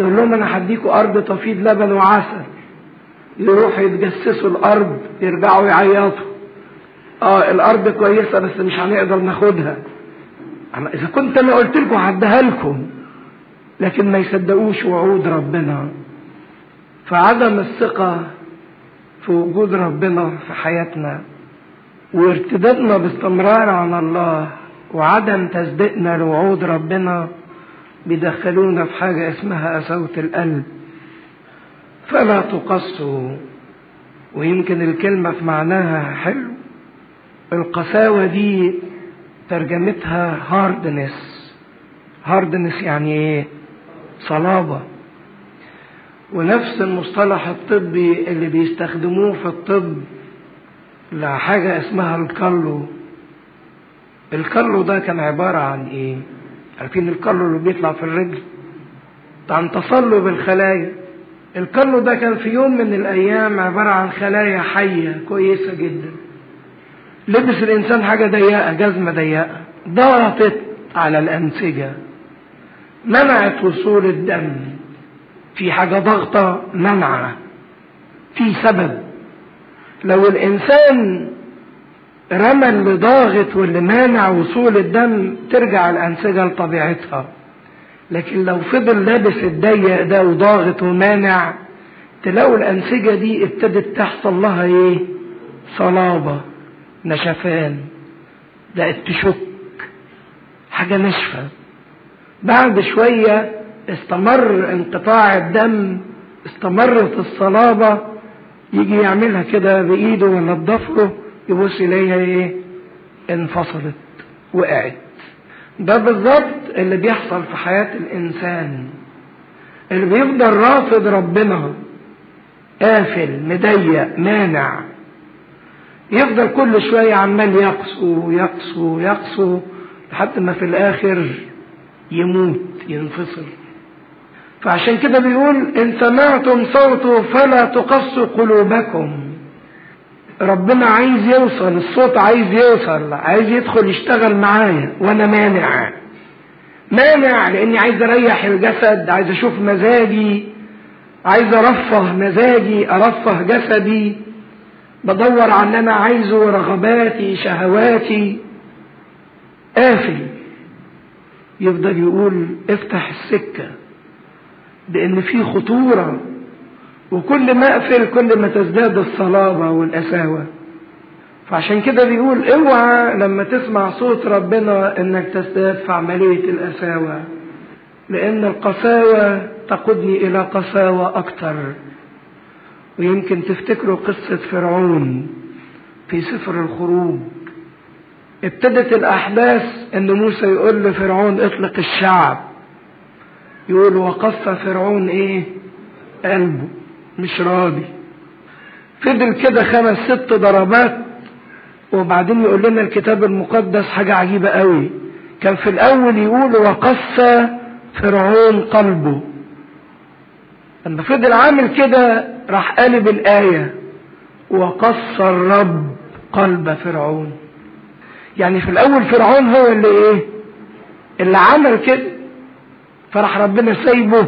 يقول لهم أنا هديكوا أرض تفيض لبن وعسل يروحوا يتجسسوا الأرض يرجعوا يعيطوا. آه الأرض كويسة بس مش هنقدر ناخدها. إذا كنت أنا قلت لكم هديها لكم لكن ما يصدقوش وعود ربنا. فعدم الثقة في وجود ربنا في حياتنا وارتدادنا باستمرار عن الله وعدم تصديقنا لوعود ربنا بيدخلونا في حاجة اسمها قساوة القلب. فلا تقسوا. ويمكن الكلمة في معناها حلو. القساوة دي ترجمتها hardness hardness يعني إيه؟ صلابة. ونفس المصطلح الطبي اللي بيستخدموه في الطب لحاجة اسمها ال callus الكالو ده كان عبارة عن إيه؟ عارفين الكالو اللي بيطلع في الرجل عن تصلب الخلايا. الكالو ده كان في يوم من الأيام عبارة عن خلايا حية كويسة جدا. لبس الإنسان حاجة ضيقة جزمة ضيقة. ضغطت على الانسجة منعت وصول الدم. في حاجة ضغطة منعة. في سبب. لو الإنسان رمى اللي ضاغط واللي مانع وصول الدم ترجع الأنسجة لطبيعتها. لكن لو فضل لابس الضيق ده وضاغط ومانع تلاقوا الأنسجة دي ابتدت تحصل لها إيه؟ صلابة نشفان. بقت تشك. حاجة ناشفة. بعد شوية استمر انقطاع الدم استمرت الصلابة يجي يعملها كده بإيده ولا بضفره يبص إليها إيه؟ انفصلت وقعت. ده بالظبط اللي بيحصل في حياة الإنسان. اللي بيفضل رافض ربنا قافل مضيق مانع. يفضل كل شوية عمال يقسو يقسو يقسو لحد ما في الآخر يموت ينفصل. فعشان كده بيقول إن سمعتم صوته فلا تقسوا قلوبكم. ربنا عايز يوصل الصوت عايز يوصل عايز يدخل يشتغل معايا وأنا مانع. مانع لأني عايز أريح الجسد عايز أشوف مزاجي عايز أرفه مزاجي أرفه جسدي. بدور على اللي أنا عايزه رغباتي شهواتي. قافل. يفضل يقول افتح السكة لأن في خطورة. وكل ما أقفل كل ما تزداد الصلابة والقساوة. فعشان كده بيقول اوعى لما تسمع صوت ربنا إنك تزداد في عملية القساوة لأن القساوة تقودني إلى قساوة أكتر. ويمكن تفتكروا قصة فرعون في سفر الخروج. ابتدت الأحداث إن موسى يقول لفرعون اطلق الشعب. يقول وقص فرعون إيه؟ قلبه. مش راضي. فضل كده خمس ست ضربات وبعدين يقول لنا الكتاب المقدس حاجة عجيبة قوي. كان في الأول يقول وقص فرعون قلبه. لما فضل عامل كده راح قالب الآية. وقص الرب قلب فرعون. يعني في الأول فرعون هو اللي إيه؟ اللي عمل كده. فراح ربنا سايبه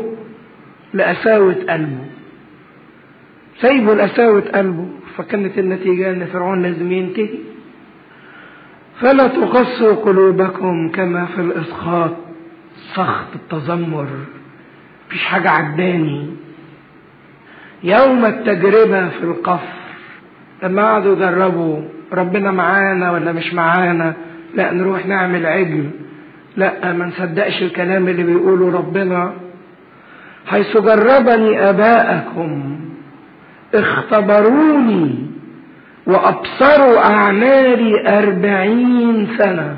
لقساوة قلبه. سايبه لقساوة قلبه فكانت النتيجة أن فرعون لازم ينتهي. فلا تقسوا قلوبكم كما في الإسخاط سخط التذمر مفيش حاجة عجباني. يوم التجربة في القفر لما قعدوا يجربوا ربنا معانا ولا مش معانا؟ لا نروح نعمل عجل. لا ما نصدقش الكلام اللي بيقوله ربنا. حيث جربني آباءكم اختبروني وأبصروا أعمالي أربعين سنة.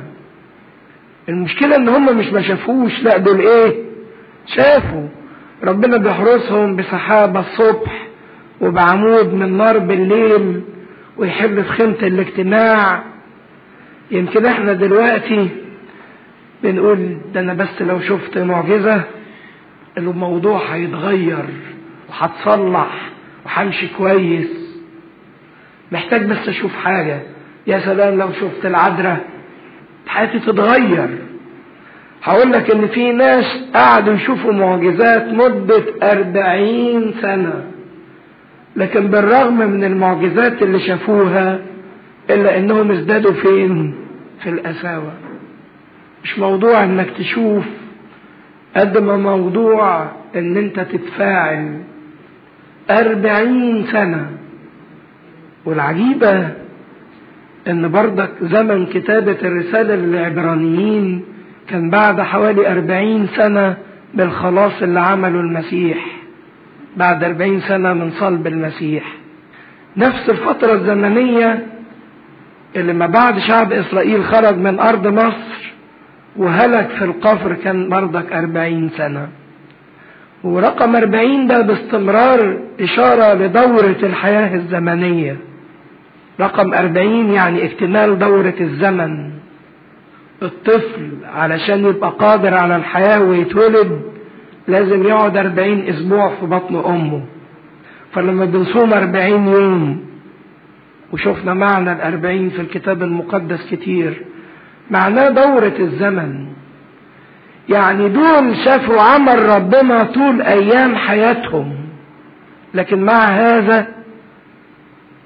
المشكلة إن هم مش ما شافوش لأ دول إيه؟ شافوا. ربنا بيحرسهم بسحابة الصبح وبعمود من نار بالليل ويحل في خيمة الاجتماع. يمكن إحنا دلوقتي بنقول ده أنا بس لو شفت معجزة الموضوع هيتغير وهتصلح. وهمشي كويس. محتاج بس أشوف حاجة. يا سلام لو شفت العذراء. حياتي تتغير. هقول لك إن في ناس قعدوا يشوفوا معجزات مدة أربعين سنة. لكن بالرغم من المعجزات اللي شافوها إلا إنهم ازدادوا فين؟ في القساوة. مش موضوع إنك تشوف قد ما موضوع إن أنت تتفاعل. أربعين سنة. والعجيبة إن بردك زمن كتابة الرسالة للعبرانيين كان بعد حوالي أربعين سنة بالخلاص اللي عمله المسيح. بعد أربعين سنة من صلب المسيح. نفس الفترة الزمنية اللي ما بعد شعب إسرائيل خرج من أرض مصر وهلك في القفر كان بردك أربعين سنة. ورقم أربعين ده باستمرار إشارة لدورة الحياة الزمنية. رقم أربعين يعني اكتمال دورة الزمن. الطفل علشان يبقى قادر على الحياة ويتولد لازم يقعد أربعين أسبوع في بطن أمه. فلما بنصوم أربعين يوم وشفنا معنى الأربعين في الكتاب المقدس كتير معناه دورة الزمن. يعني دول شافوا عمل ربنا طول أيام حياتهم. لكن مع هذا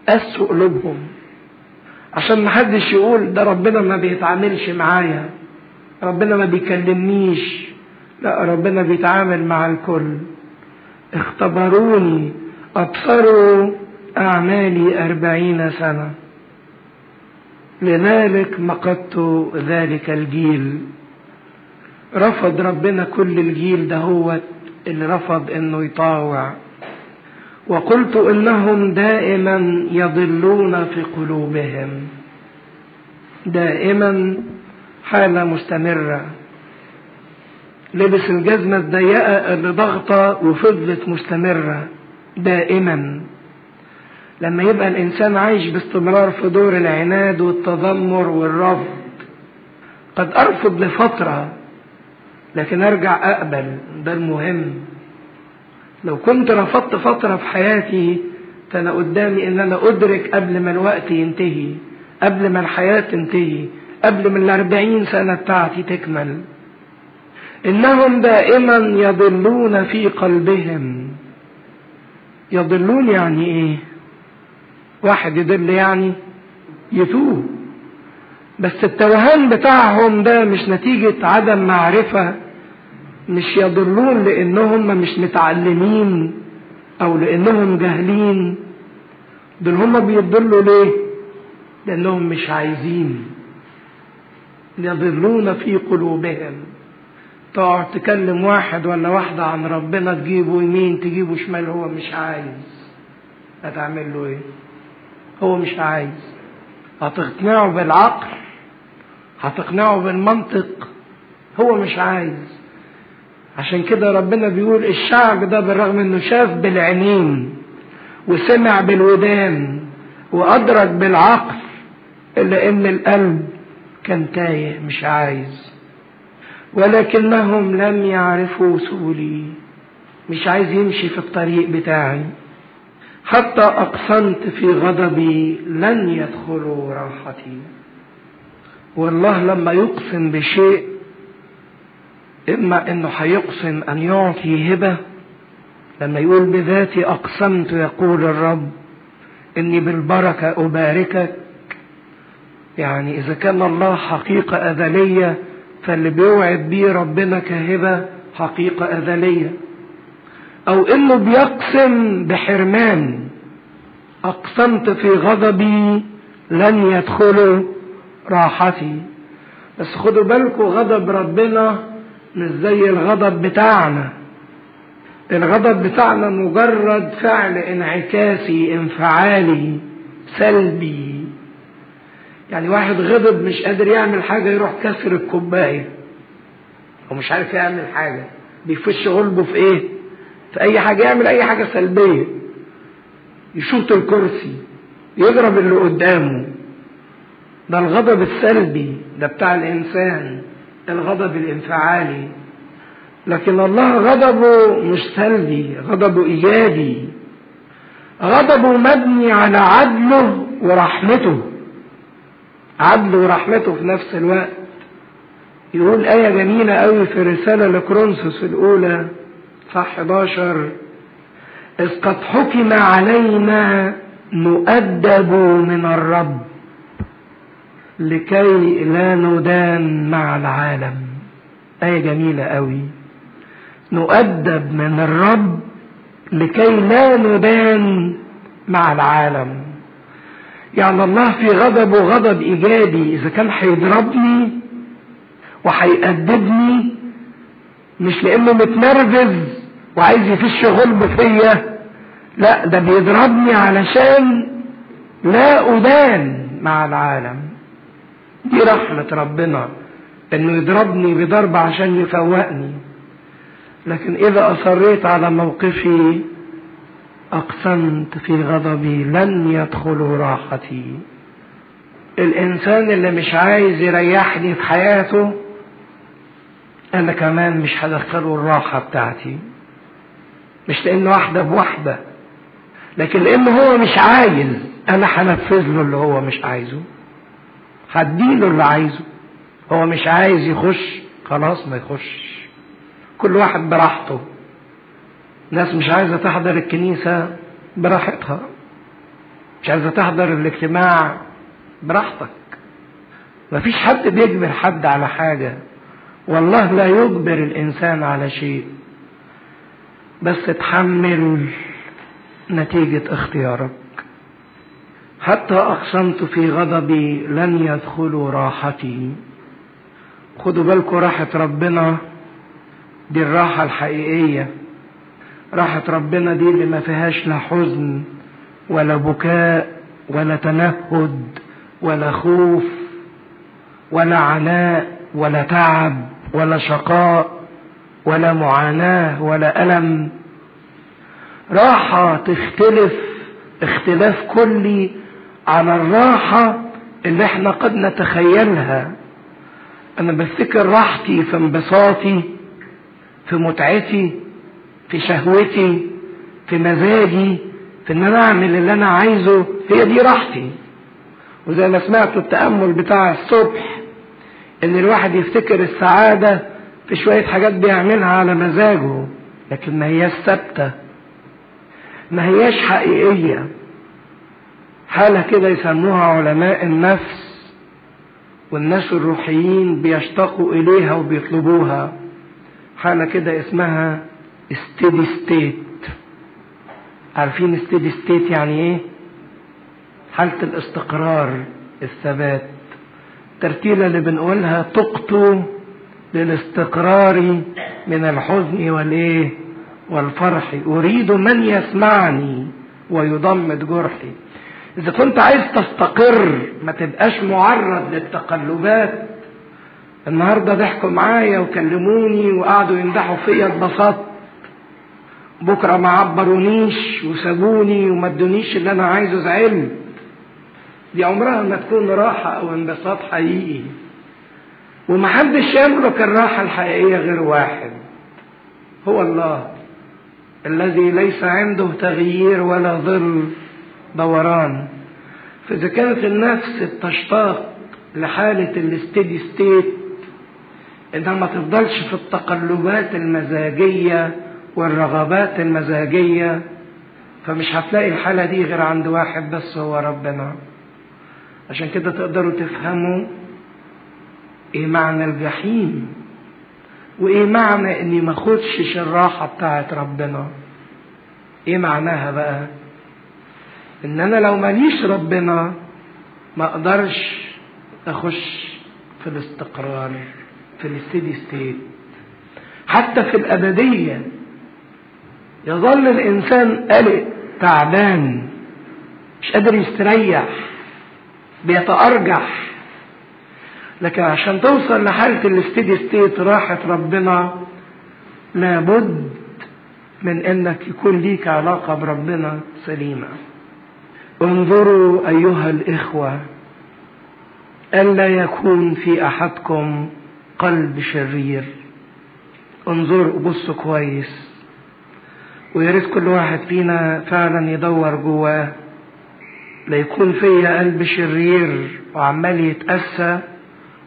قسوا قلوبهم. عشان محدش يقول ده ربنا ما بيتعاملش معايا ربنا ما بيكلمنيش. لا ربنا بيتعامل مع الكل. اختبروني أبصروا أعمالي أربعين سنة. لذلك مقدت ذلك الجيل. رفض ربنا كل الجيل ده هو اللي رفض إنه يطاوع. وقلت إنهم دائما يضلون في قلوبهم. دائما حالة مستمرة. لبس الجزمة الضيقة اللي ضغطة وفضلت مستمرة. دائما. لما يبقى الإنسان عايش باستمرار في دور العناد والتذمر والرفض. قد أرفض لفترة. لكن أرجع أقبل ده المهم. لو كنت رفضت فترة في حياتي فأنا قدامي إن أنا أدرك قبل ما الوقت ينتهي قبل ما الحياة تنتهي قبل من الأربعين سنة بتاعتي تكمل. إنهم دائما يضلون في قلبهم. يضلون يعني إيه؟ واحد يضل يعني يتوه بس التوهان بتاعهم ده مش نتيجة عدم معرفة مش يضلون لأنهم مش متعلمين أو لأنهم جاهلين. دول هم بيضلوا ليه؟ لأنهم مش عايزين. يضلون في قلوبهم. تقعد تكلم واحد ولا واحدة عن ربنا تجيبه يمين تجيبه شمال هو مش عايز. هتعمل له إيه؟ هو مش عايز. هتقنعه بالعقل هتقنعه بالمنطق هو مش عايز. عشان كده ربنا بيقول الشعب ده بالرغم إنه شاف بالعينين وسمع بالودان وأدرك بالعقل إلا إن القلب كان تايه مش عايز. ولكنهم لم يعرفوا سبلي مش عايز يمشي في الطريق بتاعي. حتى أقسمت في غضبي لن يدخلوا راحتي. والله لما يقسم بشيء إما إنه هيقسم أن يعطي هبة لما يقول بذاتي أقسمت يقول الرب إني بالبركة أباركك. يعني إذا كان الله حقيقة أزلية فاللي بيوعد بيه ربنا كهبة حقيقة أزلية أو إنه بيقسم بحرمان أقسمت في غضبي لن يدخلوا راحتي. بس خدوا بالكم غضب ربنا مش زي الغضب بتاعنا. الغضب بتاعنا مجرد فعل انعكاسي انفعالي سلبي. يعني واحد غضب مش قادر يعمل حاجة يروح كسر الكوباية. هو مش عارف يعمل حاجة. بيفش غلبه في إيه؟ في أي حاجة يعمل أي حاجة سلبية. يشوط الكرسي يضرب اللي قدامه. ده الغضب السلبي ده بتاع الإنسان. الغضب الانفعالي. لكن الله غضبه مش سلبي غضبه ايجابي غضبه مبني على عدله ورحمته. عدله ورحمته في نفس الوقت. يقول آية جميلة قوي في رسالة لكرونسوس الأولى صح 11 إذ قد حكم علينا نؤدب من الرب. لكي لا ندان مع العالم. آية جميلة قوي نؤدب من الرب لكي لا ندان مع العالم. يعني الله في غضبه غضب إيجابي. إذا كان هيضربني وهيأدبني مش لأنه متنرفز وعايز يفش غلب فيا. لا ده بيضربني علشان لا أدان مع العالم. دي رحمة ربنا إنه يضربني بضرب عشان يفوقني. لكن إذا أصريت على موقفي أقسمت في غضبي لن يدخلوا راحتي. الإنسان اللي مش عايز يريحني في حياته أنا كمان مش هدخله الراحة بتاعتي. مش لأن واحدة بواحدة لكن لأن هو مش عايز أنا هنفذ له اللي هو مش عايزه. هديله اللي عايزه. هو مش عايز يخش. خلاص ما يخش. كل واحد براحته. ناس مش عايزة تحضر الكنيسة براحتها. مش عايزة تحضر الاجتماع براحتك. مفيش حد بيجبر حد على حاجة. والله لا يجبر الإنسان على شيء. بس تحمل نتيجة اختيارك. حتى أقسمت في غضبي لن يدخلوا راحتي. خدوا بالكم راحة ربنا دي الراحة الحقيقية. راحة ربنا دي اللي ما فيهاش لا حزن ولا بكاء ولا تنهد ولا خوف ولا عناء ولا تعب ولا شقاء ولا معاناة ولا ألم. راحة تختلف اختلاف كلي عن الراحة اللي إحنا قد نتخيلها. أنا بفتكر راحتي في انبساطي في متعتي في شهوتي في مزاجي في إن أنا أعمل اللي أنا عايزه. هي دي راحتي. وزي ما سمعتوا التأمل بتاع الصبح إن الواحد يفتكر السعادة في شوية حاجات بيعملها على مزاجه لكن ما هياش ثابتة ما هياش حقيقية. حالة كده يسموها علماء النفس والناس الروحيين بيشتاقوا إليها وبيطلبوها؟ حالة كده اسمها steady state. عارفين steady state يعني إيه؟ حالة الاستقرار الثبات. الترتيلة اللي بنقولها تقطو للاستقرار من الحزن والإيه؟ والفرح. أريد من يسمعني ويضمد جرحي. إذا كنت عايز تستقر ما تبقاش معرض للتقلبات. النهارده ضحكوا معايا وكلموني وقعدوا يمدحوا فيا اتبسطت. بكرة ما عبرونيش وسابوني وما ادونيش اللي أنا عايزه زعلت. دي عمرها ما تكون راحة أو انبساط حقيقي. ومحدش يملك الراحة الحقيقية غير واحد. هو الله الذي ليس عنده تغيير ولا ظل. دوران. فإذا كانت النفس بتشتاق لحالة الاستدي ستيت إنها ما تفضلش في التقلبات المزاجية والرغبات المزاجية فمش هتلاقي الحالة دي غير عند واحد بس هو ربنا. عشان كده تقدروا تفهموا إيه معنى الجحيم وإيه معنى إني ما أخدش الراحة بتاعت ربنا. إيه معناها بقى؟ ان أنا لو ماليش ربنا ما أقدرش أخش في الاستقرار في الستيدي ستيت حتى في الأبدية يظل الإنسان قلق تعبان مش قادر يستريح بيتأرجح. لكن عشان توصل لحالة الاستدي ستيت راحة ربنا لابد من إنك يكون ليك علاقة بربنا سليمة. انظروا أيها الإخوة الا يكون في أحدكم قلب شرير. انظروا بصوا كويس. وياريت كل واحد فينا فعلا يدور جواه. لا يكون فيا قلب شرير وعمال يتأسى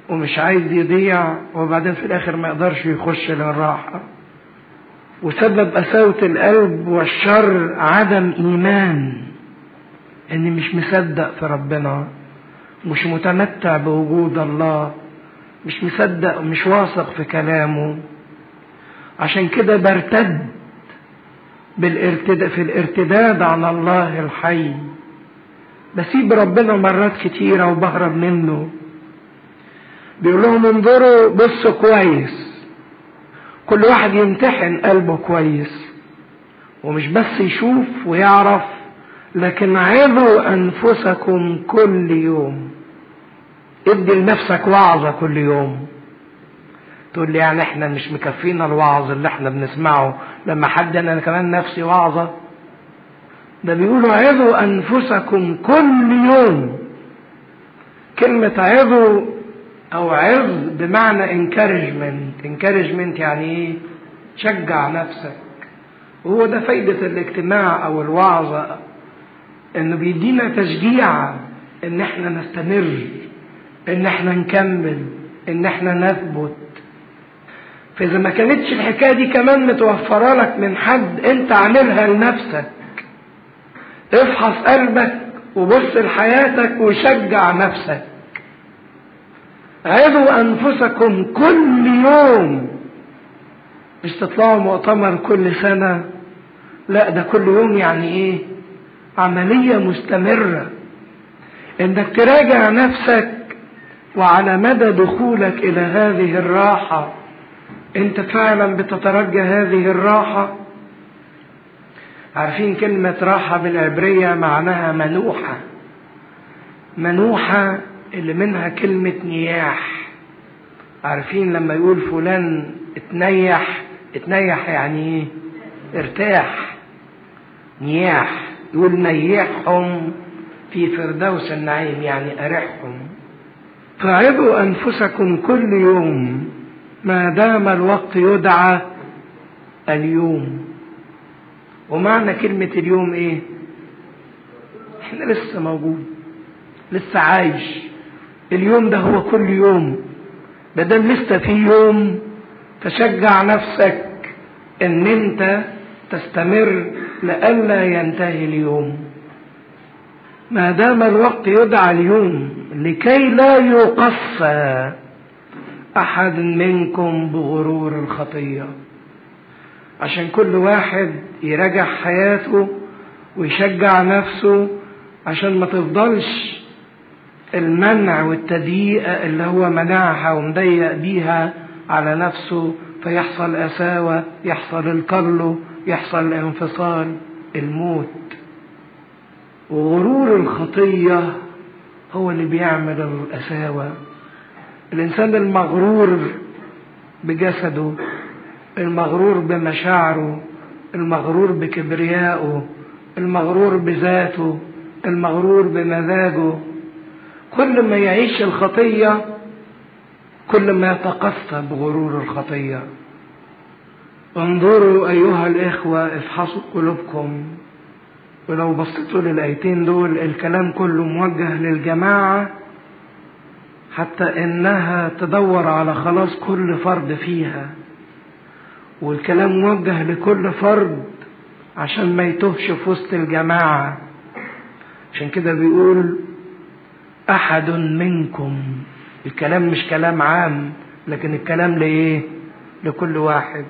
ومش عايز يضيع وبعدين في الآخر ما يقدرش يخش للراحة. وسبب قساوة القلب والشر عدم إيمان. إني مش مصدق في ربنا مش متمتع بوجود الله مش مصدق ومش واثق في كلامه. عشان كده برتد بالارتداد في الارتداد عن الله الحي. بسيب ربنا مرات كتيرة وبهرب منه. بيقول لهم انظروا بصوا كويس. كل واحد يمتحن قلبه كويس. ومش بس يشوف ويعرف. لكن عظوا أنفسكم كل يوم. ادي لنفسك وعظة كل يوم. تقول لي يعني إحنا مش مكفينا الوعظ اللي إحنا بنسمعه. لما حد أنا كمان نفسي وعظة. ده بيقولوا عظوا أنفسكم كل يوم. كلمة عظوا أو عظ بمعنى encouragement encouragement يعني إيه؟ تشجع نفسك. وهو ده فايدة الاجتماع أو الوعظة. إنه بيدينا تشجيع إن إحنا نستمر إن إحنا نكمل إن إحنا نثبت. فإذا ما كانتش الحكاية دي كمان متوفرة لك من حد أنت عاملها لنفسك. افحص قلبك وبص لحياتك وشجع نفسك. عظوا أنفسكم كل يوم. مش تطلعوا مؤتمر كل سنة. لا ده كل يوم يعني إيه؟ عملية مستمرة. إنك تراجع نفسك وعلى مدى دخولك إلى هذه الراحة. أنت فعلا بتترجى هذه الراحة؟ عارفين كلمة راحة بالعبرية معناها منوحة. منوحة اللي منها كلمة نياح. عارفين لما يقول فلان اتنيح اتنيح يعني إيه؟ ارتاح. نياح. نيحهم في فردوس النعيم يعني ارحهم فعظوا أنفسكم كل يوم ما دام الوقت يدعى اليوم. ومعنى كلمة اليوم إيه؟ إحنا لسه موجود لسه عايش. اليوم ده هو كل يوم. بدل لسه في يوم تشجع نفسك إن أنت تستمر لئلا ينتهي اليوم. ما دام الوقت يدعى اليوم لكي لا يقصى أحد منكم بغرور الخطية. عشان كل واحد يراجع حياته ويشجع نفسه عشان ما تفضلش المنع والتضييق اللي هو منعها ومضيق بيها على نفسه فيحصل قساوة يحصل القلو يحصل الانفصال الموت. وغرور الخطية هو اللي بيعمل القساوة الإنسان المغرور بجسده المغرور بمشاعره المغرور بكبريائه المغرور بذاته المغرور بمزاجه. كل ما يعيش الخطية كل ما يتقصى بغرور الخطية. انظروا أيها الإخوة افحصوا قلوبكم. ولو بصيتوا للآيتين دول الكلام كله موجه للجماعة حتى إنها تدور على خلاص كل فرد فيها. والكلام موجه لكل فرد عشان ما يتوهش في وسط الجماعة. عشان كده بيقول أحد منكم. الكلام مش كلام عام لكن الكلام لإيه؟ لكل واحد.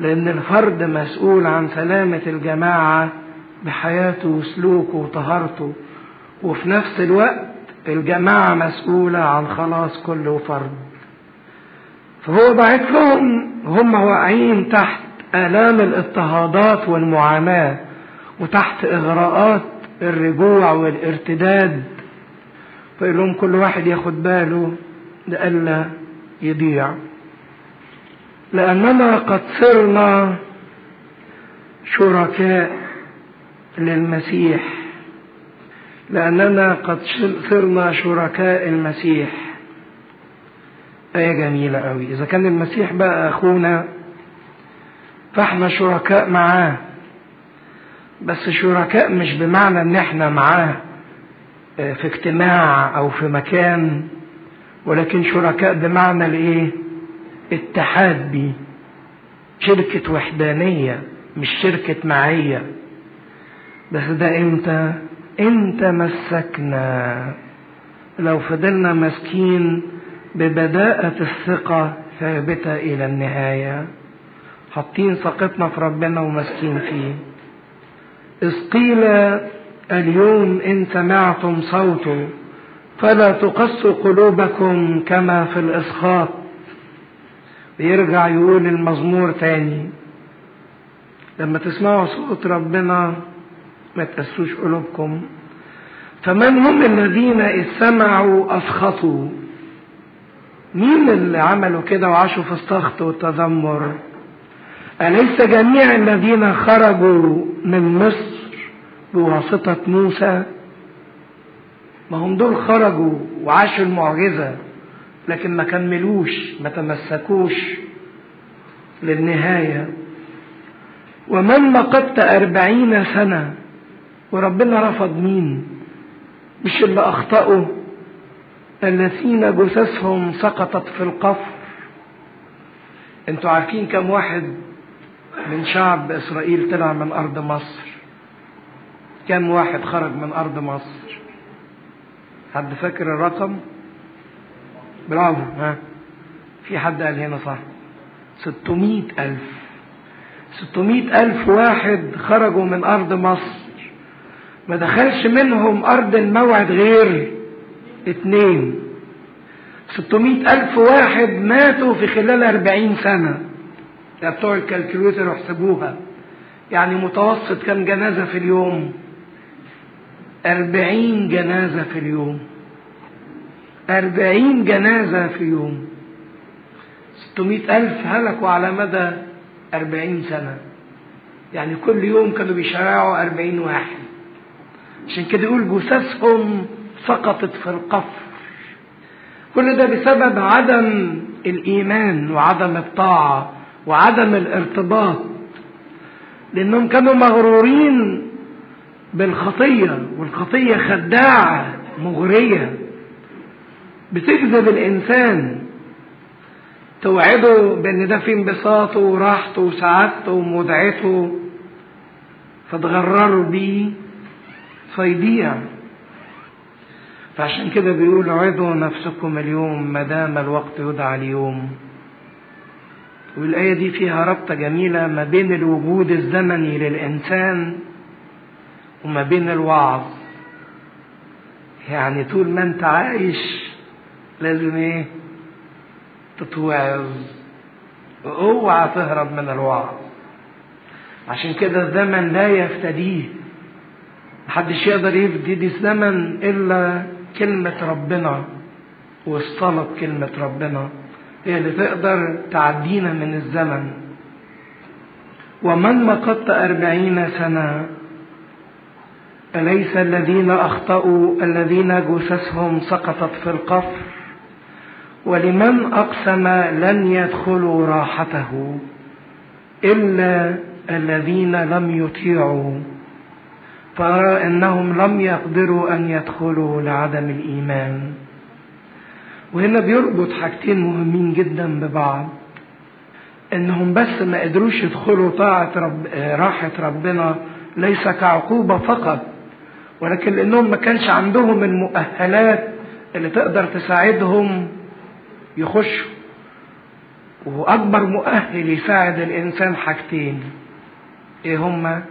لأن الفرد مسؤول عن سلامة الجماعة بحياته وسلوكه وطهارته. وفي نفس الوقت الجماعة مسؤولة عن خلاص كل فرد. فهو بعت لهم هم واقعين تحت آلام الاضطهادات والمعاناة وتحت إغراءات الرجوع والارتداد. فيقول لهم كل واحد ياخد باله لئلا يضيع. لأننا قد صرنا شركاء للمسيح. لأننا قد صرنا شركاء المسيح. آية جميلة أوي. إذا كان المسيح بقى أخونا فإحنا شركاء معاه. بس شركاء مش بمعنى إن إحنا معاه في اجتماع أو في مكان ولكن شركاء بمعنى الإيه؟ اتحاد بيه شركة وحدانية مش شركة معية. بس ده إمتى؟ انت مسكنا؟ لو فضلنا ماسكين ببداءة الثقة ثابتة إلى النهاية. حاطين ثقتنا في ربنا وماسكين فيه. إذ قيل اليوم إن سمعتم صوته فلا تقسوا قلوبكم كما في الإسخاط بيرجع يقول المزمور تاني. لما تسمعوا صوت ربنا ما تقسوش قلوبكم. فمن هم الذين إذ سمعوا أسخطوا؟ مين اللي عملوا كده وعاشوا في السخط والتذمر أليس جميع الذين خرجوا من مصر بواسطة موسى؟ ما هم دول خرجوا وعاشوا المعجزة. لكن ما كملوش ما تمسكوش للنهاية. ومن مقت أربعين سنة وربنا رفض مين؟ مش اللي أخطأوا الذين جثثهم سقطت في القفر. أنتوا عارفين كم واحد من شعب إسرائيل طلع من أرض مصر؟ كم واحد خرج من أرض مصر؟ حد فاكر الرقم؟ برافو ها؟ في حد قال هنا صح. ستمائة ألف. ستمائة ألف واحد خرجوا من أرض مصر. ما دخلش منهم أرض الموعد غير اتنين. ستمائة ألف واحد ماتوا في خلال أربعين سنة. يا بتوع الكالكوليتر احسبوها يعني متوسط كم جنازة في اليوم؟ أربعين جنازة في اليوم. أربعين جنازة في يوم. ستمائة ألف هلكوا على مدى أربعين سنة. يعني كل يوم كانوا بيشرعوا أربعين واحد. عشان كده يقول جثثهم سقطت في القفر. كل ده بسبب عدم الإيمان وعدم الطاعة وعدم الارتباط. لأنهم كانوا مغرورين بالخطية والخطية خداعة مغرية. بتجذب الإنسان. توعده بأن ده في انبساطه وراحته وسعادته ومتعته فتغرروا بيه فيضيع. فعشان كده بيقول عدوا نفسكم اليوم ما دام الوقت يدعى اليوم. والآية دي فيها ربطة جميلة ما بين الوجود الزمني للإنسان وما بين الوعظ. يعني طول ما انت عايش لازم إيه؟ تتوعظ اوعى تهرب من الوعظ. عشان كده الزمن لا يفتديه. محدش يقدر يفدي الزمن إلا كلمة ربنا. والصلاة بكلمة ربنا. هي اللي تقدر تعدينا من الزمن. ومن مقت أربعين سنة أليس الذين أخطأوا الذين جثثهم سقطت في القفر ولمن أقسم لن يدخلوا راحته إلا الذين لم يطيعوا. فأرى أنهم لم يقدروا أن يدخلوا لعدم الإيمان. وهنا بيربط حاجتين مهمين جدا ببعض. إنهم بس ما قدروش يدخلوا طاعة رب راحة ربنا ليس كعقوبة فقط ولكن لأنهم ما كانش عندهم المؤهلات اللي تقدر تساعدهم يخشوا واكبر مؤهل يساعد الإنسان حاجتين. إيه هما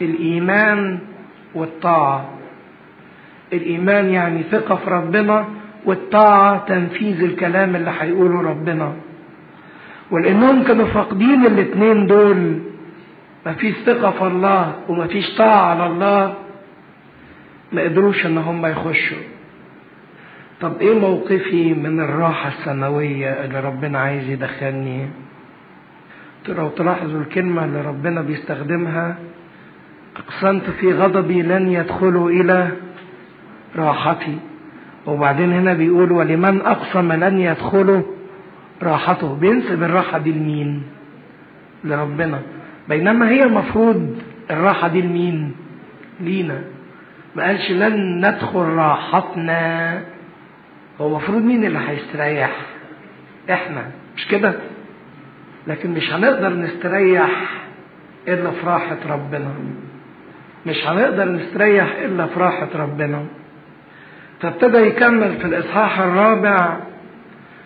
الإيمان والطاعة. الإيمان يعني ثقة في ربنا والطاعة تنفيذ الكلام اللي هيقوله ربنا. ولانهم كانوا فاقدين الاتنين دول. مفيش ثقة في الله ومفيش طاعة على الله. ما قدروش إن هم يخشوا. طب إيه موقفي من الراحة السماوية اللي ربنا عايز يدخلني؟ لو تلاحظوا الكلمة اللي ربنا بيستخدمها؟ أقسمت في غضبي لن يدخلوا إلى راحتي. وبعدين هنا بيقول ولمن أقسم لن يدخلوا راحته. بينسب الراحة دي لمين؟ لربنا. بينما هي المفروض الراحة دي لمين؟ لينا. ما قالش لن ندخل راحتنا. هو المفروض مين اللي هيستريح؟ إحنا. مش كده؟ لكن مش هنقدر نستريح إلا في راحة ربنا. مش هنقدر نستريح إلا في راحة ربنا. فابتدى يكمل في الإصحاح الرابع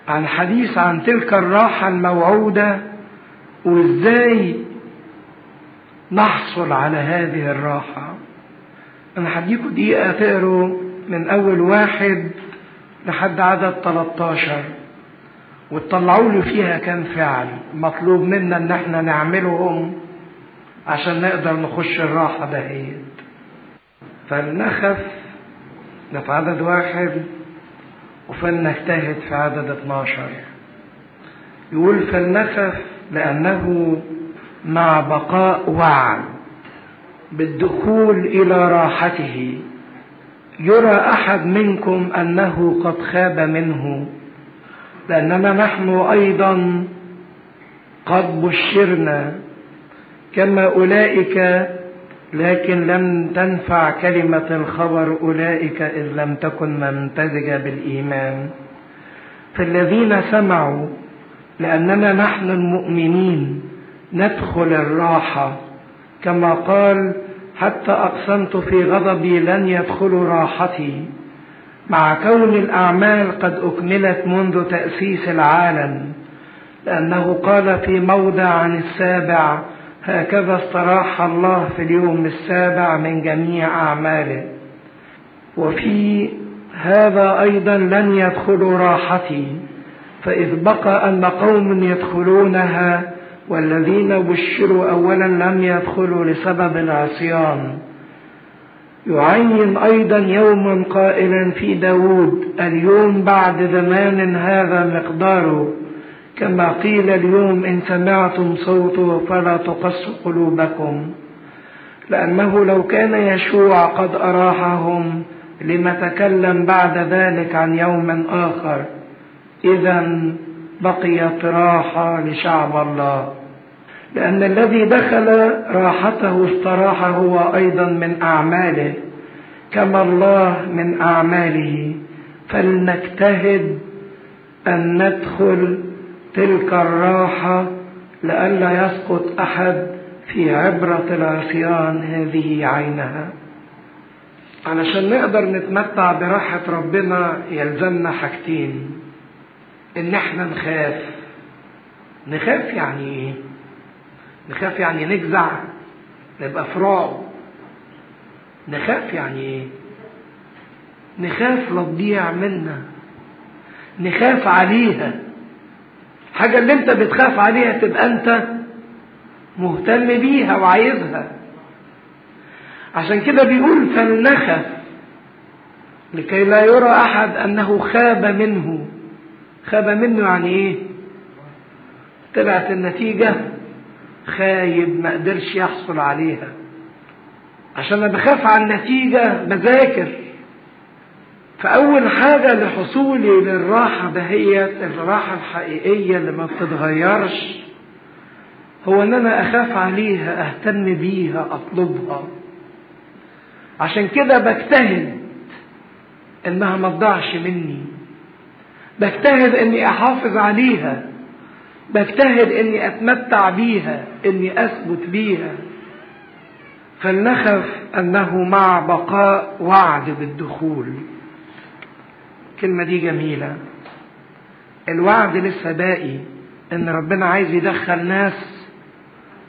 عن حديث عن تلك الراحة الموعودة وإزاي نحصل على هذه الراحة. أنا هديكوا دقيقة تقروا من أول واحد لحد عدد 13 وتطلعوا لي فيها كام فعل. مطلوب منا إن إحنا نعملهم عشان نقدر نخش الراحة دهيت فلنخف في عدد واحد وفلنجتهد في عدد 12 يقول فلنخف لأنه مع بقاء وعد بالدخول إلى راحته. يرى أحد منكم أنه قد خاب منه لأننا نحن أيضا قد بشرنا كما أولئك لكن لم تنفع كلمة الخبر أولئك إذ لم تكن ممتزجة بالإيمان. فالذين سمعوا لأننا نحن المؤمنين ندخل الراحة كما قال حتى أقسمت في غضبي لن يدخلوا راحتي. مع كون الأعمال قد أكملت منذ تأسيس العالم لأنه قال في موضع عن السابع هكذا استراح الله في اليوم السابع من جميع أعماله وفي هذا أيضا لن يدخلوا راحتي فإذ بقى أن قوم يدخلونها والذين بشروا أولا لم يدخلوا لسبب العصيان. يعين أيضا يوما قائلا في داود اليوم بعد زمان هذا مقداره كما قيل اليوم إن سمعتم صوته فلا تقص قلوبكم. لأنه لو كان يشوع قد أراحهم لما تكلم بعد ذلك عن يوم آخر. إذا بقيت راحة لشعب الله. لأن الذي دخل راحته استراح هو أيضا من أعماله. كما الله من أعماله. فلنجتهد أن ندخل تلك الراحة لئلا يسقط أحد في عبرة العصيان هذه عينها. علشان نقدر نتمتع براحة ربنا يلزمنا حاجتين. إن إحنا نخاف. نخاف يعني إيه؟ نخاف يعني نجزع نبقى رعب نخاف يعني إيه؟ نخاف لا تضيع منا. نخاف عليها. حاجة اللي أنت بتخاف عليها تبقى أنت مهتم بيها وعايزها. عشان كده بيقول فلنخف لكي لا يرى أحد أنه خاب منه. خاب منه يعني إيه؟ طلعت النتيجة خايب ما قدرش يحصل عليها. عشان أنا بخاف على النتيجة بذاكر. فأول حاجة لحصولي للراحة دهيت الراحة الحقيقية اللي ما بتتغيرش. هو إن أنا أخاف عليها أهتم بيها أطلبها. عشان كده بجتهد إنها ما تضيعش مني. بجتهد إني أحافظ عليها. بجتهد إني أتمتع بيها إني أثبت بيها. فلنخف أنه مع بقاء وعد بالدخول. الكلمة دي جميلة. الوعد لسه باقي. إن ربنا عايز يدخل ناس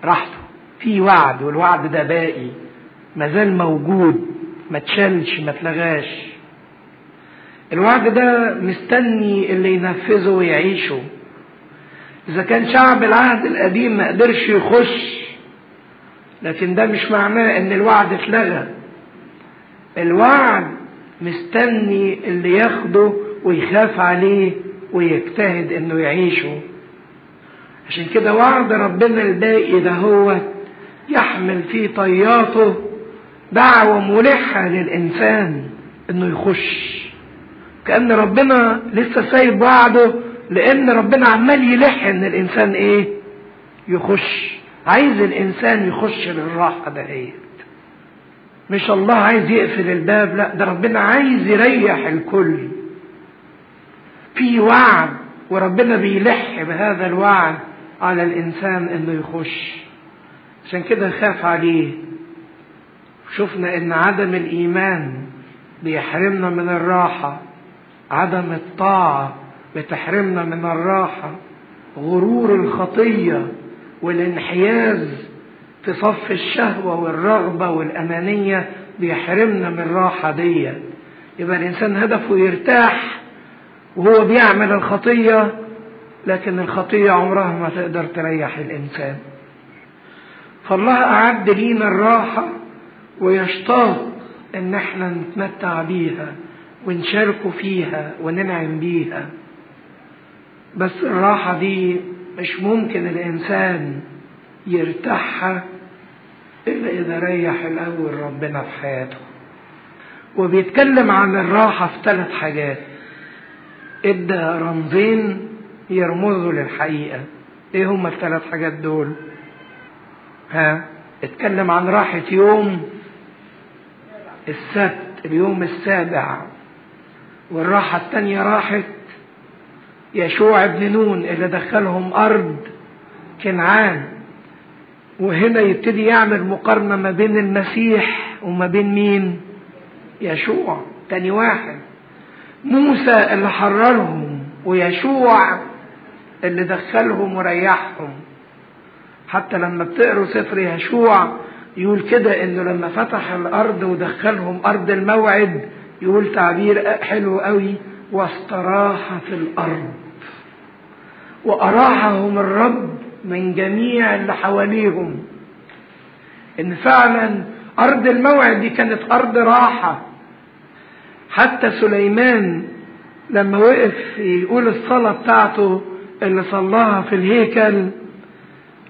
راحته. في وعد والوعد ده باقي. مازال موجود. ما تشالش ما تلغاش. الوعد ده مستني اللي ينفذه ويعيشه. إذا كان شعب العهد القديم ما قدرش يخش لكن ده مش معناه إن الوعد اتلغى. الوعد مستني اللي ياخده ويخاف عليه ويجتهد إنه يعيشه. عشان كده وعد ربنا الباقي ده هو يحمل في طياته دعوة ملحة للإنسان إنه يخش. كأن ربنا لسه سايب وعده لأن ربنا عمال يلح إن الإنسان إيه؟ يخش. عايز الإنسان يخش للراحة دهيت مش الله عايز يقفل الباب لا ده ربنا عايز يريح الكل. في وعد وربنا بيلح بهذا الوعد على الإنسان إنه يخش. عشان كده خاف عليه. شفنا إن عدم الإيمان بيحرمنا من الراحة. عدم الطاعة بتحرمنا من الراحة غرور الخطية والانحياز في صف الشهوة والرغبة والأنانية بيحرمنا من الراحة دي يبقى الإنسان هدفه يرتاح وهو بيعمل الخطية لكن الخطية عمرها ما تقدر تريح الإنسان. فالله أعد لينا الراحة ويشتاق إن إحنا نتمتع بيها. ونشاركوا فيها وننعم بيها. بس الراحة دي مش ممكن الإنسان يرتاحها إلا إذا ريح الأول ربنا في حياته. وبيتكلم عن الراحة في ثلاث حاجات. إدى رمزين يرمزوا للحقيقة. إيه هما الثلاث حاجات دول؟ ها؟ اتكلم عن راحة يوم السبت اليوم السابع. والراحة التانية راحة يشوع بن نون اللي دخلهم أرض كنعان وهنا يبتدي يعمل مقارنة ما بين المسيح وما بين مين؟ يشوع. تاني واحد موسى اللي حررهم ويشوع اللي دخلهم وريحهم. حتى لما بتقروا سفر يشوع يقول كده إنه لما فتح الأرض ودخلهم أرض الموعد يقول تعبير حلو قوي واستراح في الأرض. وأراحهم الرب من جميع اللي حواليهم. إن فعلا أرض الموعد دي كانت أرض راحة. حتى سليمان لما وقف يقول الصلاة بتاعته اللي صلاها في الهيكل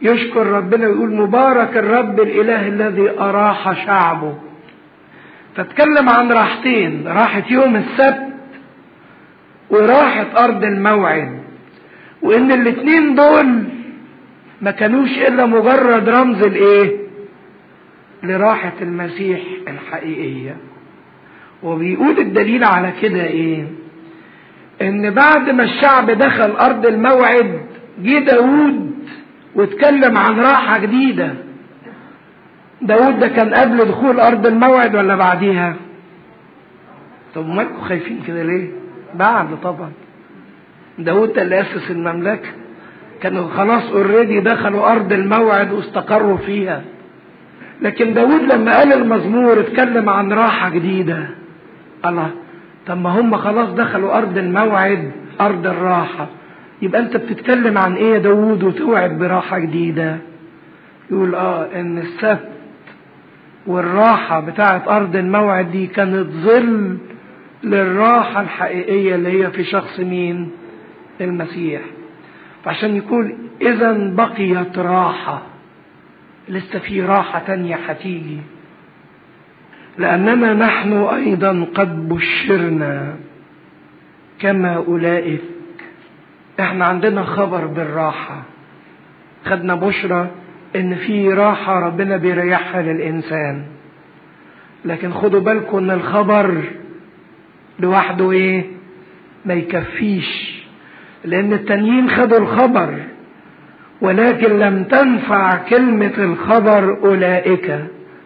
يشكر ربنا ويقول مبارك الرب الإله الذي أراح شعبه. فتكلم عن راحتين راحة يوم السبت وراحة أرض الموعد. وإن الاتنين دول ما كانوش إلا مجرد رمز الايه لراحة المسيح الحقيقية. وبيقول الدليل على كده إيه؟ إن بعد ما الشعب دخل أرض الموعد جه داود واتكلم عن راحة جديدة. داود ده كان قبل دخول أرض الموعد ولا بعديها؟ طب مالكم خايفين كده ليه؟ بعد طبعا. داود اللي أسس المملكة. كانوا خلاص اوريدي دخلوا أرض الموعد واستقروا فيها. لكن داود لما قال المزمور اتكلم عن راحة جديدة الله طب ما هم خلاص دخلوا أرض الموعد أرض الراحة. يبقى أنت بتتكلم عن إيه يا داود وتوعد براحة جديدة؟ يقول آه إن السبت والراحة بتاعت أرض الموعد دي كانت ظل للراحة الحقيقية اللي هي في شخص مين؟ المسيح. فعشان يقول اذا بقيت راحة لسه في راحة تانية هتيجي. لأننا نحن أيضا قد بشرنا كما أولئك. إحنا عندنا خبر بالراحة. خدنا بشرة إن في راحة ربنا بيريحها للإنسان. لكن خدوا بالكم إن الخبر لوحده إيه؟ ما يكفيش. لأن التانيين خدوا الخبر ولكن لم تنفع كلمة الخبر أولئك.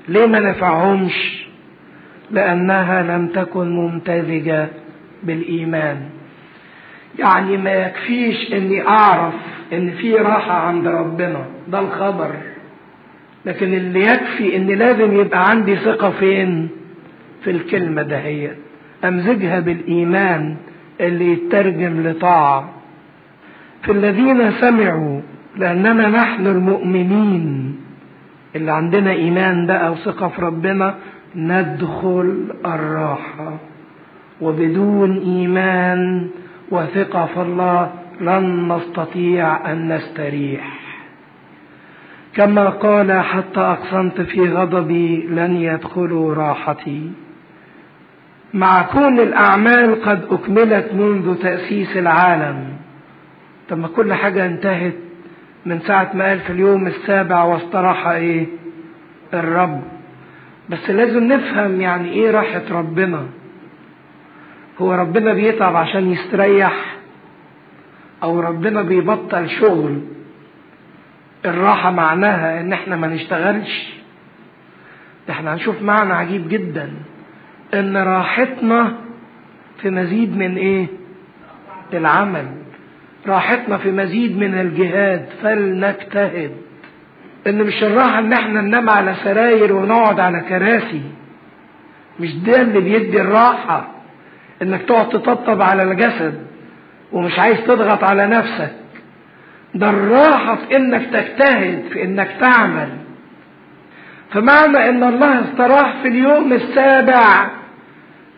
ليه ما نفعهمش؟ لأنها لم تكن ممتزجة بالإيمان. يعني ما يكفيش إني أعرف إن في راحة عند ربنا. ده الخبر. لكن اللي يكفي إن لازم يبقى عندي ثقة فين؟ في الكلمة دهيت أمزجها بالإيمان اللي يترجم لطاعة. في الذين سمعوا لأننا نحن المؤمنين. اللي عندنا إيمان بقى وثقة في ربنا ندخل الراحة. وبدون إيمان وثقة في الله لن نستطيع أن نستريح. كما قال حتى أقسمت في غضبي لن يدخلوا راحتي. مع كون الأعمال قد أكملت منذ تأسيس العالم طب ما كل حاجة انتهت من ساعة ما قال في اليوم السابع واستراح إيه؟ الرب. بس لازم نفهم يعني إيه راحة ربنا. هو ربنا بيتعب عشان يستريح أو ربنا بيبطل شغل. الراحة معناها إن إحنا ما نشتغلش. إحنا هنشوف معنى عجيب جدا إن راحتنا في مزيد من إيه؟ العمل. راحتنا في مزيد من الجهاد فلنجتهد. إن مش الراحة إن إحنا ننام على سراير ونقعد على كراسي. مش ده اللي بيدي الراحة. إنك تقعد تطبطب على الجسد ومش عايز تضغط على نفسك. ده الراحة في إنك تجتهد في إنك تعمل. فمعنى إن الله استراح في اليوم السابع.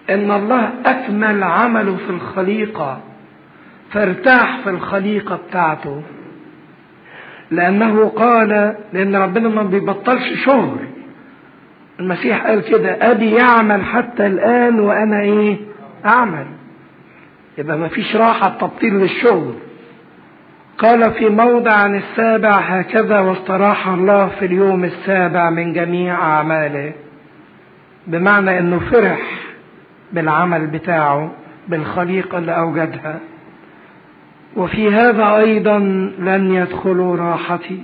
إن الله أكمل عمله في الخليقة. فارتاح في الخليقة بتاعته. لأنه قال لأن ربنا ما بيبطلش شغل المسيح قال كده أبي يعمل حتى الآن وأنا إيه؟ أعمل. يبقى ما فيش راحة تبطيل للشغل. قال في موضع عن السابع هكذا واستراح الله في اليوم السابع من جميع أعماله. بمعنى أنه فرح بالعمل بتاعه بالخليقة اللي أوجدها. وفي هذا أيضا لن يدخلوا راحتي.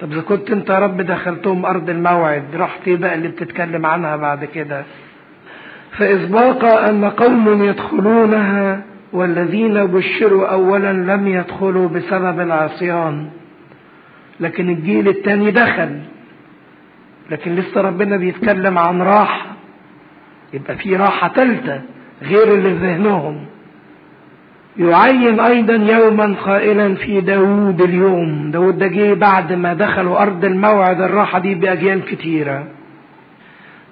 طب إذا كنت أنت يا رب دخلتهم أرض الموعد راحتي بقى اللي بتتكلم عنها بعد كده. فإذ باقى أن قوم يدخلونها والذين بشروا اولا لم يدخلوا بسبب العصيان. لكن الجيل الثاني دخل. لكن لسه ربنا بيتكلم عن راحة. يبقى في راحة ثالثة غير اللي في ذهنهم. يعين أيضا يوما قائلا في داود اليوم. داود ده جه بعد ما دخلوا أرض الموعد. الراحة دي بأجيال كتيرة.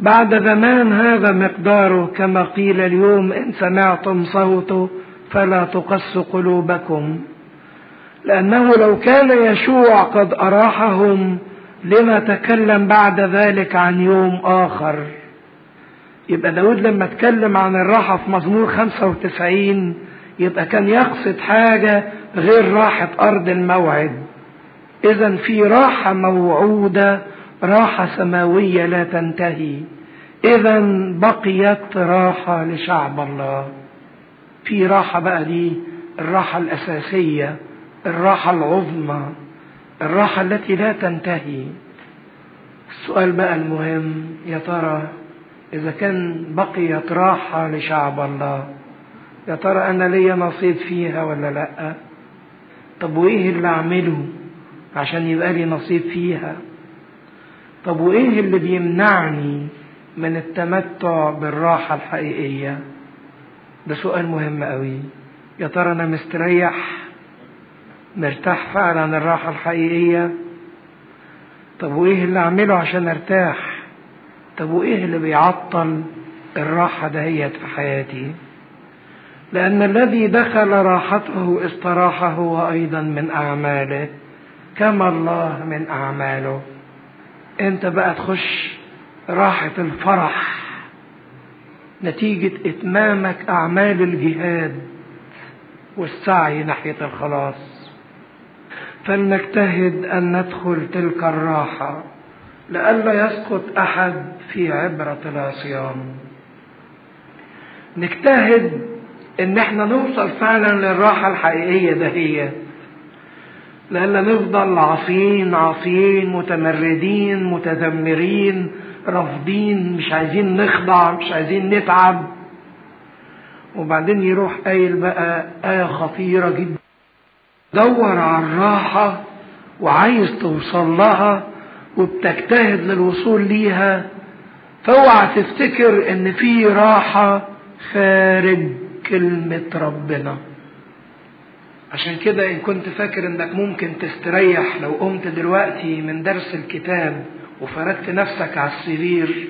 بعد زمان هذا مقداره كما قيل اليوم إن سمعتم صوته فلا تقص قلوبكم. لأنه لو كان يشوع قد أراحهم لما تكلم بعد ذلك عن يوم آخر؟ يبقى داود لما اتكلم عن الراحة في مزمور 95 يبقى كان يقصد حاجة غير راحة أرض الموعد. إذا في راحة موعودة راحة سماوية لا تنتهي. إذا بقيت راحة لشعب الله. في راحة بقى دي الراحة الأساسية الراحة العظمى الراحة التي لا تنتهي. السؤال بقى المهم يا ترى إذا كان بقيت راحة لشعب الله يا ترى أنا ليا نصيب فيها ولا لأ؟ طب وإيه اللي أعمله عشان يبقى لي نصيب فيها؟ طب وإيه اللي بيمنعني من التمتع بالراحة الحقيقية؟ ده سؤال مهم قوي. يا ترى أنا مستريح؟ مرتاح فعلا الراحة الحقيقية؟ طب وإيه اللي أعمله عشان أرتاح؟ طب وإيه اللي بيعطل الراحة دهيت في حياتي؟ لأن الذي دخل راحته استراح هو أيضا من أعماله كما الله من أعماله. أنت بقى تخش راحة الفرح. نتيجة إتمامك أعمال الجهاد والسعي ناحية الخلاص. فلنجتهد أن ندخل تلك الراحة لئلا يسقط أحد في عبرة العصيان. نجتهد إن إحنا نوصل فعلا للراحة الحقيقية دهية لئلا نفضل عاصيين عاصيين متمردين متذمرين رافضين مش عايزين نخضع مش عايزين نتعب. وبعدين يروح قايل بقى آية خطيرة جدا. دور على الراحة وعايز توصل لها وبتجتهد للوصول ليها. فاوعى تفتكر إن في راحة خارج كلمة ربنا. عشان كده إن كنت فاكر إنك ممكن تستريح لو قمت دلوقتي من درس الكتاب وفردت نفسك على السرير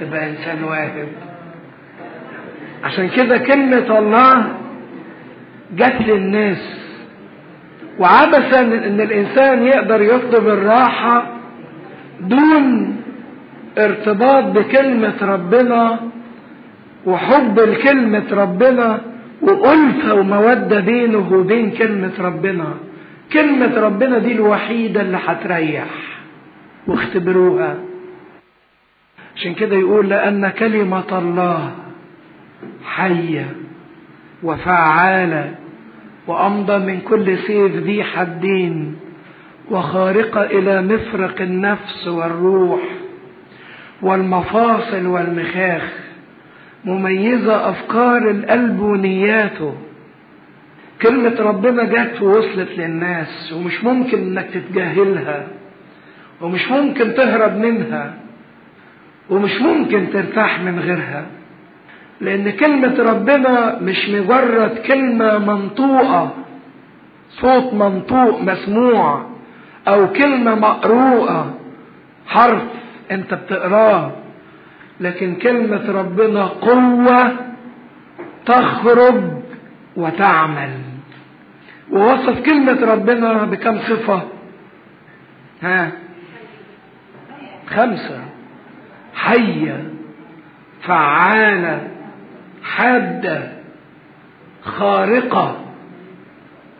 تبقى إنسان واهب عشان كده كلمة الله جت للناس. وعبثا إن الإنسان يقدر يطلب الراحة دون ارتباط بكلمة ربنا وحب لكلمة ربنا وألفة ومودة بينه وبين كلمة ربنا كلمة ربنا دي الوحيدة اللي هتريح. واختبروها. عشان كده يقول لأن كلمة الله حية وفعالة وأمضى من كل سيف ذي حدين وخارقة إلى مفرق النفس والروح والمفاصل والمخاخ. مميزة أفكار القلب ونياته. كلمة ربنا جت ووصلت للناس ومش ممكن إنك تتجاهلها ومش ممكن تهرب منها ومش ممكن ترتاح من غيرها. لأن كلمة ربنا مش مجرد كلمة منطوقة صوت منطوق مسموع أو كلمة مقروءة حرف أنت بتقراه. لكن كلمة ربنا قوة تخرج وتعمل. ووصف كلمة ربنا بكم صفة؟ ها؟ خمسة. حية فعالة حادة خارقة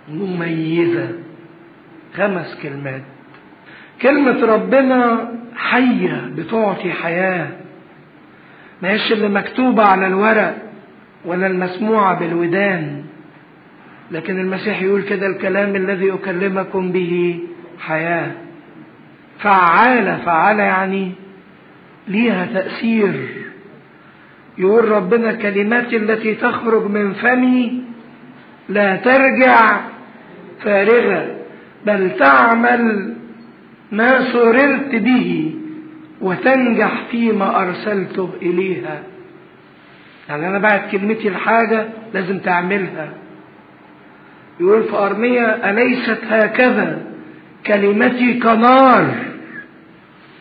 مميزة. خمس كلمات. كلمة ربنا حية بتعطي حياة. ما هيش اللي مكتوبة على الورق ولا المسموعة بالودان. لكن المسيح يقول كده الكلام الذي أكلمكم به حياة. فعالة فعالة يعني ليها تأثير. يقول ربنا كلماتي التي تخرج من فمي لا ترجع فارغة بل تعمل ما سررت به. وتنجح فيما أرسلته إليها. يعني أنا بعد كلمتي الحاجة لازم تعملها. يقول في أرمية أليست هكذا كلمتي كنار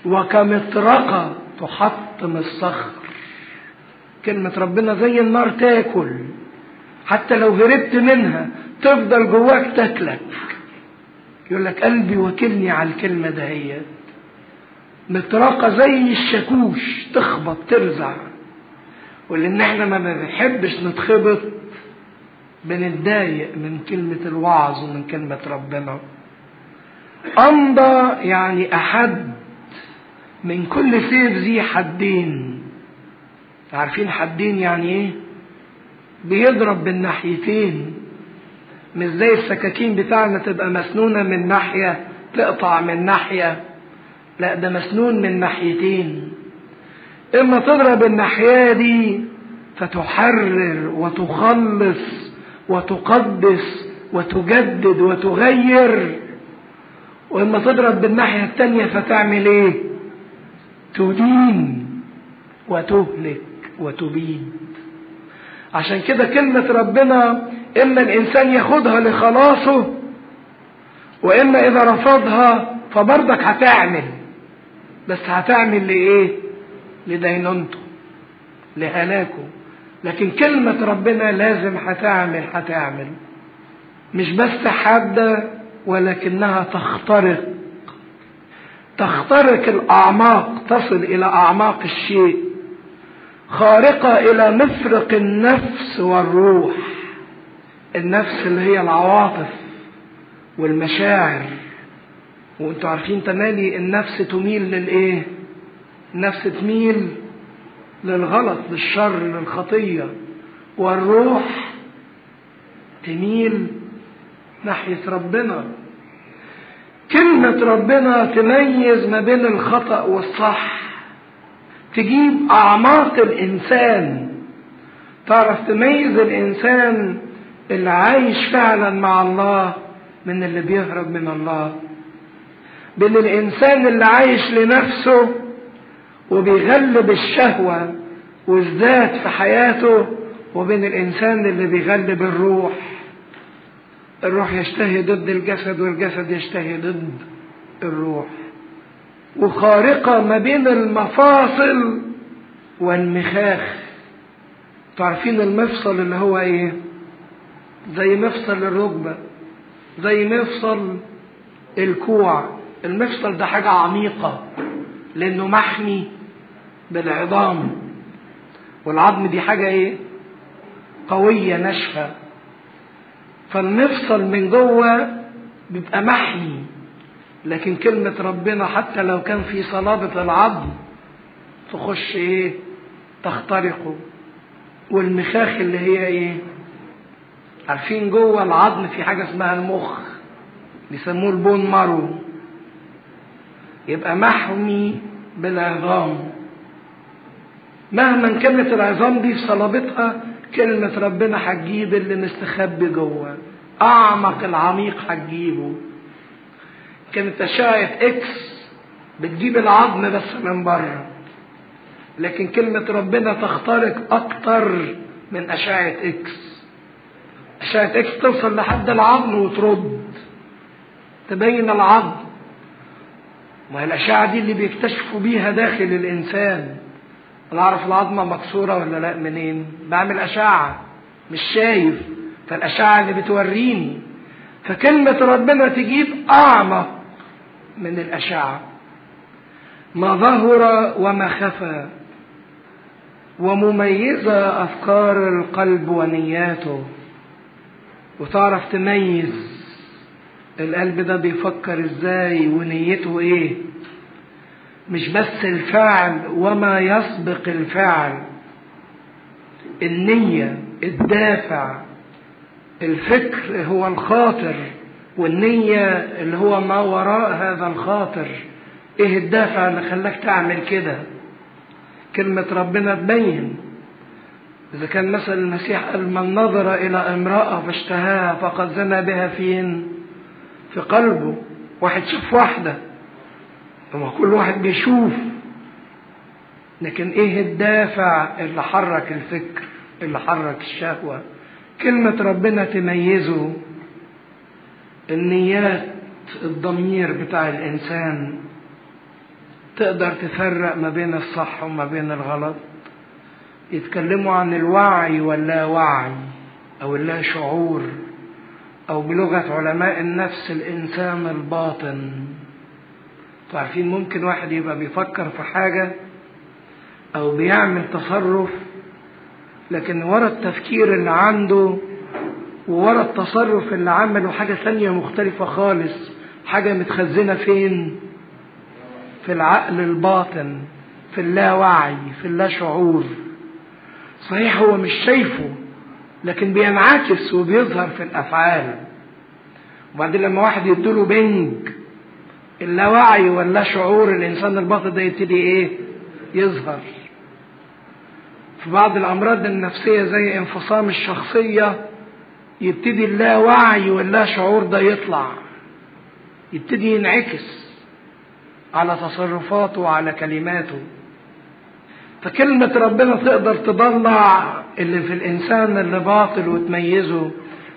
وكمطرقة تحطم الصخر. كلمة ربنا زي النار تاكل. حتى لو هربت منها تفضل جواك تاكلك. يقول لك قلبي وكلني على الكلمة دهيت مطرقة زي الشاكوش تخبط ترزع. ولان إحنا ما بنحبش نتخبط بنتضايق من كلمة الوعظ ومن كلمة ربنا. أمضى يعني أحد من كل سيف ذي حدين. عارفين حدين يعني إيه؟ بيضرب بالناحيتين. مش زي السكاكين بتاعنا تبقى مسنونة من ناحية تقطع من ناحية. لا ده مسنون من ناحيتين. إما تضرب الناحية دي فتحرر وتخلص وتقدس وتجدد وتغير وإما تضرب بالناحية التانية فتعمل إيه؟ تدين وتهلك وتبيد. عشان كده كلمة ربنا إما الإنسان ياخدها لخلاصه وإما إذا رفضها فبرضك هتعمل. بس هتعمل لإيه؟ لدينونته لهلاكه. لكن كلمة ربنا لازم هتعمل هتعمل. مش بس حادة ولكنها تخترق. تخترق الأعماق تصل إلى أعماق الشيء. خارقة إلى مفرق النفس والروح. النفس اللي هي العواطف والمشاعر. وانتوا عارفين تمالي النفس تميل للإيه؟ النفس تميل للغلط للشر للخطية. والروح تميل ناحية ربنا. كلمة ربنا تميز ما بين الخطأ والصح. تجيب أعماق الإنسان. تعرف تميز الإنسان اللي عايش فعلا مع الله من اللي بيهرب من الله. بين الإنسان اللي عايش لنفسه وبيغلب الشهوة والذات في حياته وبين الإنسان اللي بيغلب الروح. الروح يشتهي ضد الجسد والجسد يشتهي ضد الروح. وخارقة ما بين المفاصل والمخاخ. تعرفين المفصل اللي هو إيه؟ زي مفصل الركبة زي مفصل الكوع. المفصل ده حاجة عميقة لأنه محمي بالعظام. والعظم دي حاجة إيه؟ قوية ناشفة. فالمفصل من جوه بيبقى محمي. لكن كلمة ربنا حتى لو كان في صلابة العظم تخش إيه؟ تخترقه. والمخاخ اللي هي إيه؟ عارفين جوه العظم في حاجة اسمها المخ بيسموه ال bone marrow. يبقى محمي بالعظام مهما كانت العظام دي في صلابتها كلمة ربنا هتجيب اللي مستخبي جوه. أعمق العميق هتجيبه. كانت أشعة إكس بتجيب العظم بس من بره. لكن كلمة ربنا تخترق أكتر من أشعة إكس أشعة إكس توصل لحد العظم وترد. تبين العظم. ما هي الأشعة دي اللي بيكتشفوا بيها داخل الإنسان. أنا أعرف العظمة مكسورة ولا لأ؟ منين؟ بعمل أشعة مش شايف. فالأشعة اللي بتوريني. فكلمة ربنا تجيب أعمق من الأشعة. ما ظهر وما خفى. ومميزة أفكار القلب ونياته. وتعرف تميز القلب ده بيفكر إزاي ونيته إيه؟ مش بس الفعل وما يسبق الفعل. النية الدافع الفكر هو الخاطر والنية اللي هو ما وراء هذا الخاطر. إيه الدافع اللي خلاك تعمل كده؟ كلمة ربنا تبين. إذا كان مثلا المسيح قال من نظر إلى امرأة فاشتهاها فقد زنى بها فين؟ في قلبه واحد شاف واحدة. هو كل واحد بيشوف. لكن إيه الدافع اللي حرك الفكر اللي حرك الشهوة؟ كلمة ربنا تميزه النيات الضمير بتاع الإنسان. تقدر تفرق ما بين الصح وما بين الغلط. يتكلموا عن الوعي واللا وعي أو اللا شعور. أو بلغة علماء النفس الإنسان الباطن. عارفين ممكن واحد يبقى بيفكر في حاجة أو بيعمل تصرف لكن ورا التفكير اللي عنده وورا التصرف اللي عمله حاجة ثانية مختلفة خالص حاجة متخزنة فين؟ في العقل الباطن في اللاوعي في اللاشعور صحيح هو مش شايفه لكن بينعكس وبيظهر في الأفعال. وبعدين لما واحد يديله بنج اللاوعي ولا شعور الإنسان الباطن ده يبتدي إيه؟ يظهر. في بعض الأمراض النفسية زي انفصام الشخصية يبتدي اللاوعي ولا شعور ده يطلع. يبتدي ينعكس على تصرفاته وعلى كلماته. فكلمة ربنا تقدر تطلع اللي في الإنسان اللي باطل وتميزه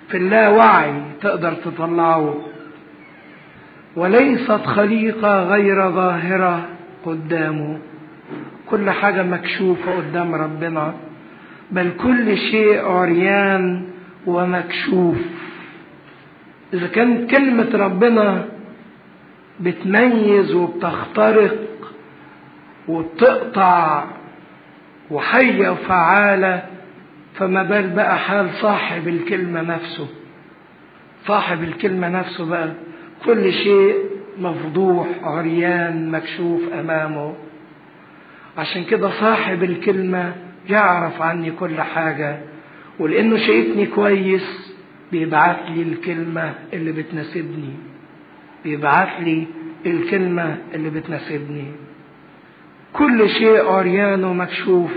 في اللاوعي تقدر تطلعه. وليست خليقة غير ظاهرة قدامه. كل حاجة مكشوفة قدام ربنا بل كل شيء عريان ومكشوف. إذا كانت كلمة ربنا بتميز وبتخترق وبتقطع وحية وفعالة فما بال بقى حال صاحب الكلمة نفسه. صاحب الكلمة نفسه بقى كل شيء مفضوح عريان مكشوف أمامه. عشان كده صاحب الكلمة يعرف عني كل حاجة ولأنه شايفني كويس بيبعت لي الكلمة اللي بتناسبني. بيبعت لي الكلمة اللي بتناسبني. كل شيء عريان ومكشوف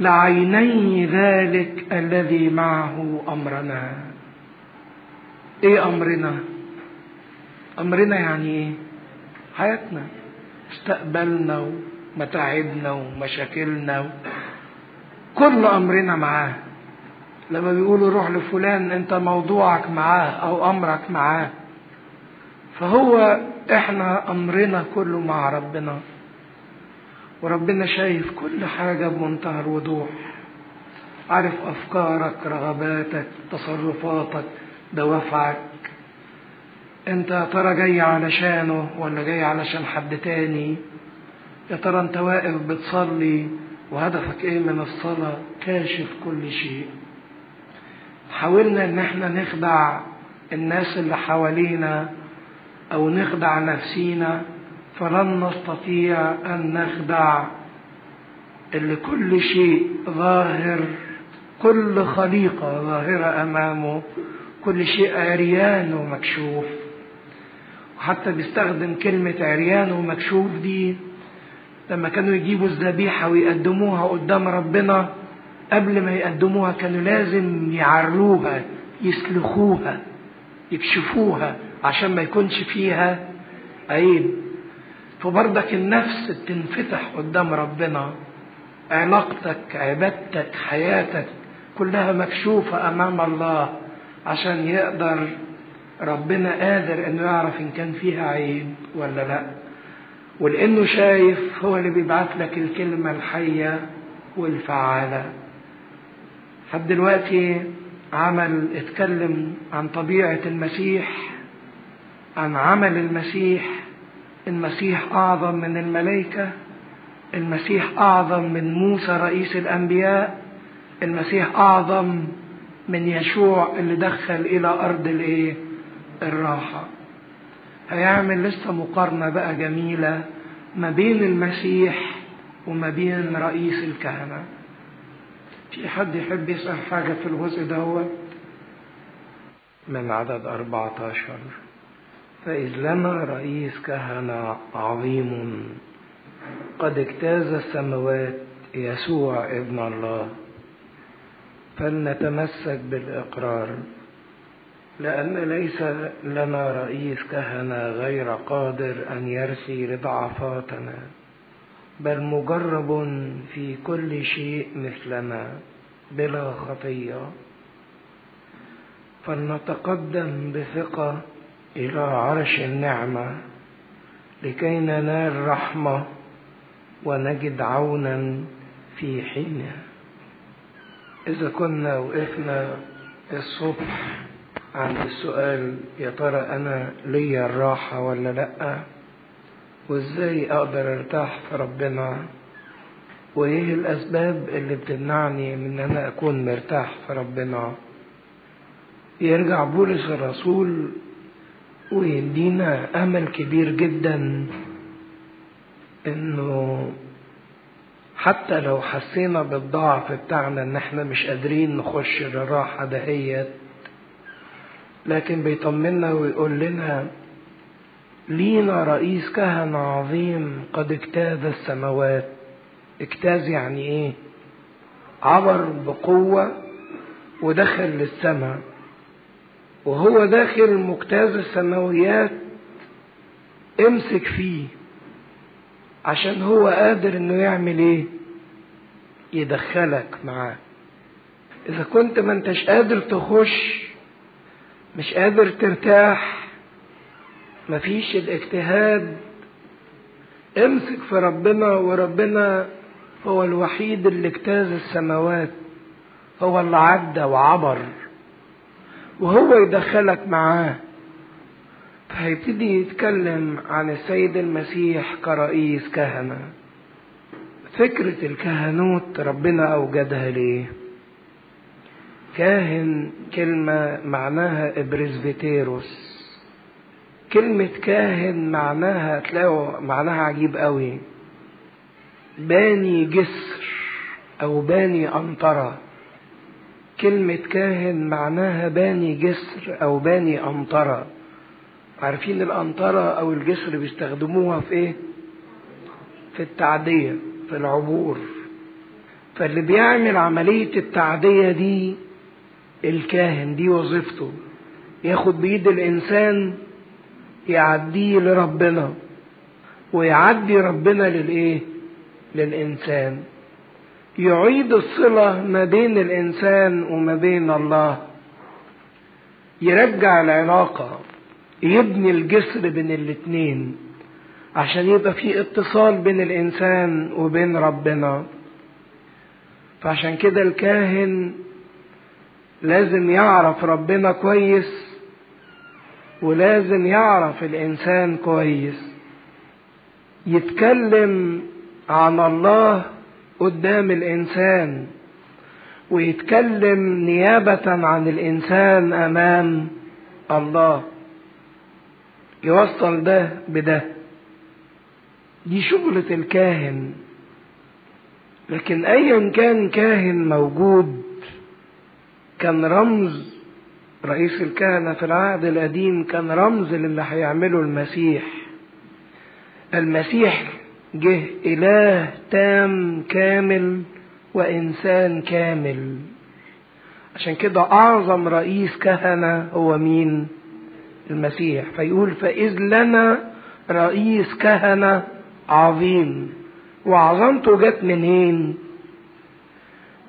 لعيني ذلك الذي معه أمرنا. إيه أمرنا؟ أمرنا يعني إيه؟ حياتنا. مستقبلنا ومتاعبنا ومشاكلنا. كل أمرنا معاه. لما بيقولوا روح لفلان أنت موضوعك معاه أو أمرك معاه. فهو إحنا أمرنا كله مع ربنا. وربنا شايف كل حاجة بمنتهى الوضوح. عارف أفكارك رغباتك تصرفاتك دوافعك. أنت يا ترى جاي علشانه ولا جاي علشان حد تاني؟ يا ترى أنت واقف بتصلي وهدفك إيه من الصلاة؟ كاشف كل شيء. حاولنا إن إحنا نخدع الناس اللي حوالينا أو نخدع نفسينا فلن نستطيع أن نخدع اللي كل شيء ظاهر كل خليقة ظاهرة أمامه كل شيء عريان ومكشوف. وحتى بيستخدم كلمة عريان ومكشوف دي لما كانوا يجيبوا الذبيحة ويقدموها قدام ربنا قبل ما يقدموها كانوا لازم يعروها يسلخوها يكشفوها عشان ما يكونش فيها عيب. فبرضك النفس بتنفتح قدام ربنا. علاقتك عبادتك حياتك كلها مكشوفة أمام الله عشان يقدر ربنا قادر إنه يعرف إن كان فيها عيب ولا لأ. ولأنه شايف هو اللي بيبعت لك الكلمة الحية والفعالة. لحد دلوقتي عمل اتكلم عن طبيعة المسيح عن عمل المسيح المسيح أعظم من الملائكة المسيح أعظم من موسى رئيس الأنبياء المسيح أعظم من يشوع اللي دخل إلى أرض الإيه؟ الراحة. هيعمل لسه مقارنة بقى جميلة ما بين المسيح وما بين رئيس الكهنة. في حد يحب يسأل حاجة في الجزء دوت من عدد 14 فإذ لنا رئيس كهنة عظيم قد اجتاز السماوات يسوع ابن الله فلنتمسك بالإقرار لأن ليس لنا رئيس كهنة غير قادر أن يرثي لضعفاتنا بل مجرب في كل شيء مثلنا بلا خطية. فلنتقدم بثقة إلى عرش النعمة لكي ننال رحمة ونجد عونا في حينه إذا كنا وقفنا الصبح عند السؤال يا ترى أنا ليا الراحة ولا لأ؟ وإزاي أقدر أرتاح في ربنا؟ وإيه الأسباب اللي بتمنعني من أن أنا أكون مرتاح في ربنا؟ يرجع بولس الرسول ويدينا أمل كبير جدا إنه حتى لو حسينا بالضعف بتاعنا إن إحنا مش قادرين نخش للراحة دهيت لكن بيطمنا ويقول لنا لينا رئيس كهنة عظيم قد اجتاز السماوات. اجتاز يعني إيه؟ عبر بقوة ودخل للسماء. وهو داخل مجتاز السماويات امسك فيه عشان هو قادر إنه يعمل إيه؟ يدخلك معاه. إذا كنت ما أنتش قادر تخش مش قادر ترتاح مفيش الاجتهاد امسك في ربنا وربنا هو الوحيد اللي اجتاز السماوات هو اللي عدى وعبر. وهو يدخلك معاه. فهيبتدي يتكلم عن السيد المسيح كرئيس كهنة. فكرة الكهنوت ربنا أوجدها ليه؟ كاهن كلمة معناها إبرزبيتيروس كلمة كاهن معناها تلاقوا معناها عجيب قوي. باني جسر أو باني أمطرة كلمة كاهن معناها باني جسر أو باني أمطرة عارفين الأنطرة أو الجسر بيستخدموها في إيه؟ في التعدية في العبور فاللي بيعمل عملية التعدية دي الكاهن دي وظيفته ياخد بإيد الإنسان يعديه لربنا ويعدي ربنا للإيه؟ للإنسان يعيد الصلة ما بين الإنسان وما بين الله. يرجع العلاقة يبني الجسر بين الاتنين عشان يبقى في اتصال بين الإنسان وبين ربنا. فعشان كده الكاهن لازم يعرف ربنا كويس ولازم يعرف الإنسان كويس. يتكلم عن الله قدام الإنسان ويتكلم نيابة عن الإنسان أمام الله. يوصل ده بده. دي شغلة الكاهن. لكن أيا كان كاهن موجود كان رمز رئيس الكهنة في العهد القديم كان رمز للي هيعمله المسيح. المسيح جه إله تام كامل وإنسان كامل عشان كده أعظم رئيس كهنة هو مين؟ المسيح فيقول فإذ لنا رئيس كهنة عظيم وعظمته جت منين؟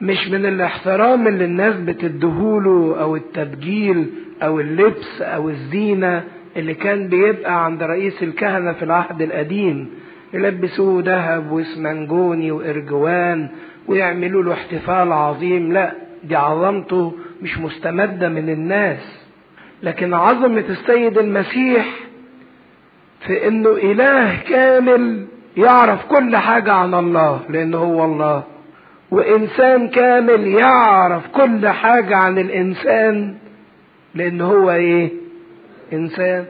مش من الاحترام اللي الناس بتديهوله أو التبجيل أو اللبس أو الزينة اللي كان بيبقى عند رئيس الكهنة في العهد القديم يلبسوه ذهب واسمنجوني وإرجوان ويعملوا له احتفال عظيم. لا دي عظمته مش مستمدة من الناس. لكن عظمة السيد المسيح في إنه إله كامل يعرف كل حاجة عن الله لأنه هو الله. وإنسان كامل يعرف كل حاجة عن الإنسان لأن هو إيه؟ إنسان.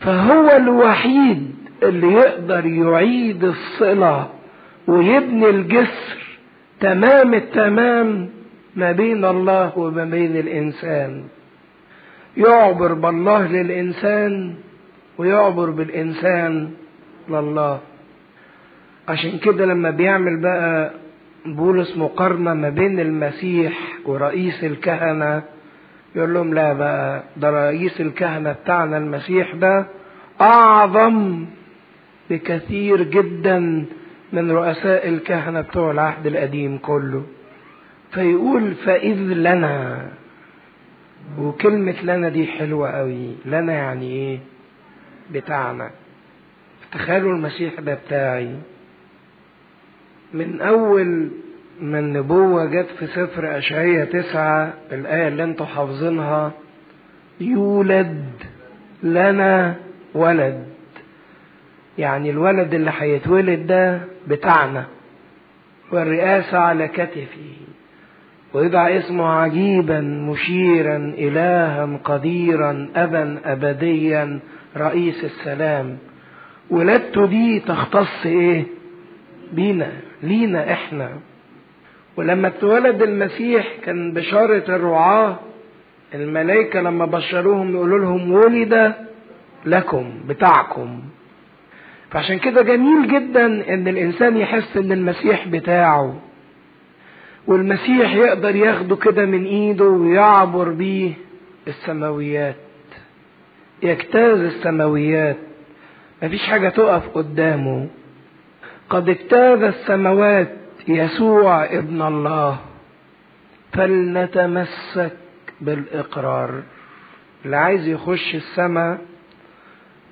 فهو الوحيد اللي يقدر يعيد الصلة ويبني الجسر تمام التمام ما بين الله وما بين الإنسان. يعبر بالله للإنسان ويعبر بالإنسان لله. عشان كده لما بيعمل بقى بولس مقارنة ما بين المسيح ورئيس الكهنة يقول لهم لا بقى ده رئيس الكهنة بتاعنا المسيح ده أعظم بكثير جدا من رؤساء الكهنة بتوع العهد القديم كله. فيقول فإذ لنا وكلمة لنا دي حلوة قوي. لنا يعني إيه؟ بتاعنا. تخيلوا المسيح ده بتاعي. من أول ما النبوة جت في سفر أشعية تسعة الآية اللي أنتوا حافظينها يولد لنا ولد. يعني الولد اللي هيتولد ده بتاعنا. والرئاسة على كتفه. ويدعى اسمه عجيبا مشيرا إلها قديرا أبا أبديا رئيس السلام. ولادته دي تختص إيه؟ بينا لينا إحنا. ولما اتولد المسيح كان بشارة الرعاة الملائكة لما بشروهم يقولوا لهم ولد لكم بتاعكم. فعشان كده جميل جدا إن الإنسان يحس إن المسيح بتاعه والمسيح يقدر ياخده كده من إيده ويعبر بيه السماويات يجتاز السماويات مفيش حاجة تقف قدامه. قد اجتاز السماوات يسوع ابن الله فلنتمسك بالإقرار. اللي عايز يخش السماء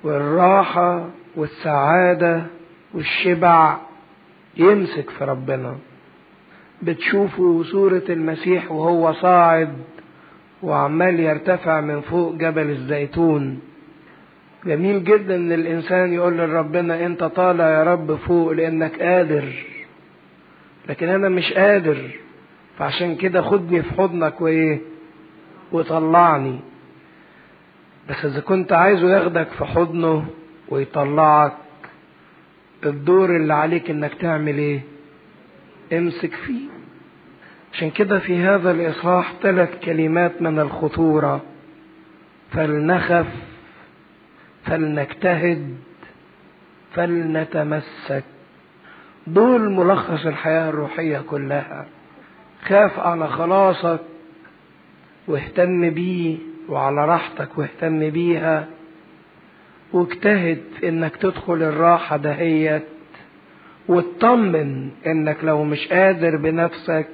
والراحة والسعادة والشبع يمسك في ربنا. بتشوفوا صورة المسيح وهو صاعد وعمال يرتفع من فوق جبل الزيتون. جميل جدا إن الإنسان يقول لربنا أنت طالع يا رب فوق لأنك قادر. لكن أنا مش قادر فعشان كده خدني في حضنك وإيه؟ وطلعني. بس إذا كنت عايزه ياخدك في حضنه ويطلعك الدور اللي عليك إنك تعمل إيه؟ امسك فيه. عشان كده في هذا الإصحاح ثلاث كلمات من الخطورة. فلنخف فلنجتهد فلنتمسك. دول ملخص الحياة الروحية كلها. خاف على خلاصك واهتم بيه وعلى راحتك واهتم بيها. واجتهد إنك تدخل الراحة دهيت واطمن إنك لو مش قادر بنفسك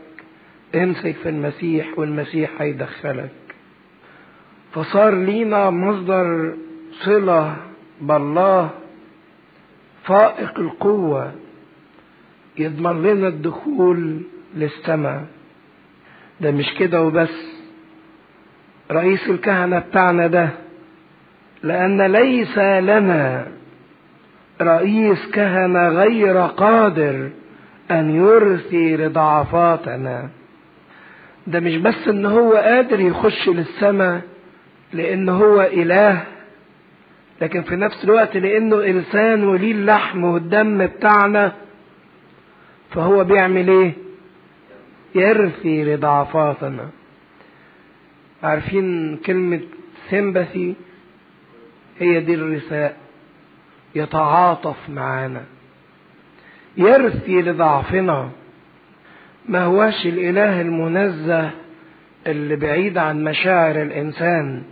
امسك في المسيح والمسيح هيدخلك. فصار لينا مصدر صلة بالله فائق القوة يضمن لنا الدخول للسماء. ده مش كده وبس. رئيس الكهنة بتاعنا ده لأن ليس لنا رئيس كهنة غير قادر أن يرثي لضعفاتنا. ده مش بس إن هو قادر يخش للسماء لأن هو إله لكن في نفس الوقت لأنه إنسان وليه اللحم والدم بتاعنا فهو بيعمل إيه؟ يرثي لضعفاتنا. عارفين كلمة سيمباثي هي دي الرثاء يتعاطف معانا. يرثي لضعفنا. ما هواش الإله المنزه اللي بعيد عن مشاعر الإنسان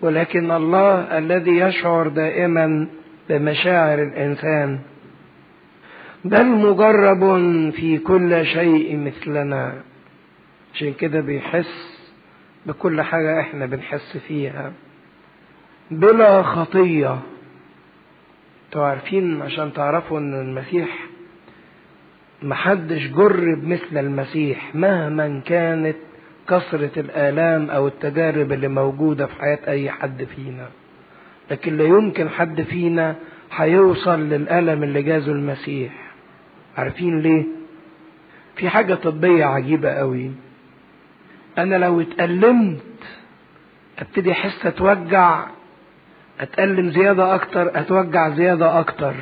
ولكن الله الذي يشعر دائما بمشاعر الإنسان. بل مجرب في كل شيء مثلنا. عشان كده بيحس بكل حاجة إحنا بنحس فيها. بلا خطية. أنتوا عارفين عشان تعرفوا إن المسيح محدش جرب مثل المسيح مهما كانت كثرة الآلام أو التجارب اللي موجودة في حياة أي حد فينا. لكن لا يمكن حد فينا هيوصل للألم اللي جازه المسيح. عارفين ليه؟ في حاجة طبية عجيبة قوي. أنا لو اتألمت أبتدي أحس أتوجع أتألم زيادة أكتر أتوجع زيادة أكتر.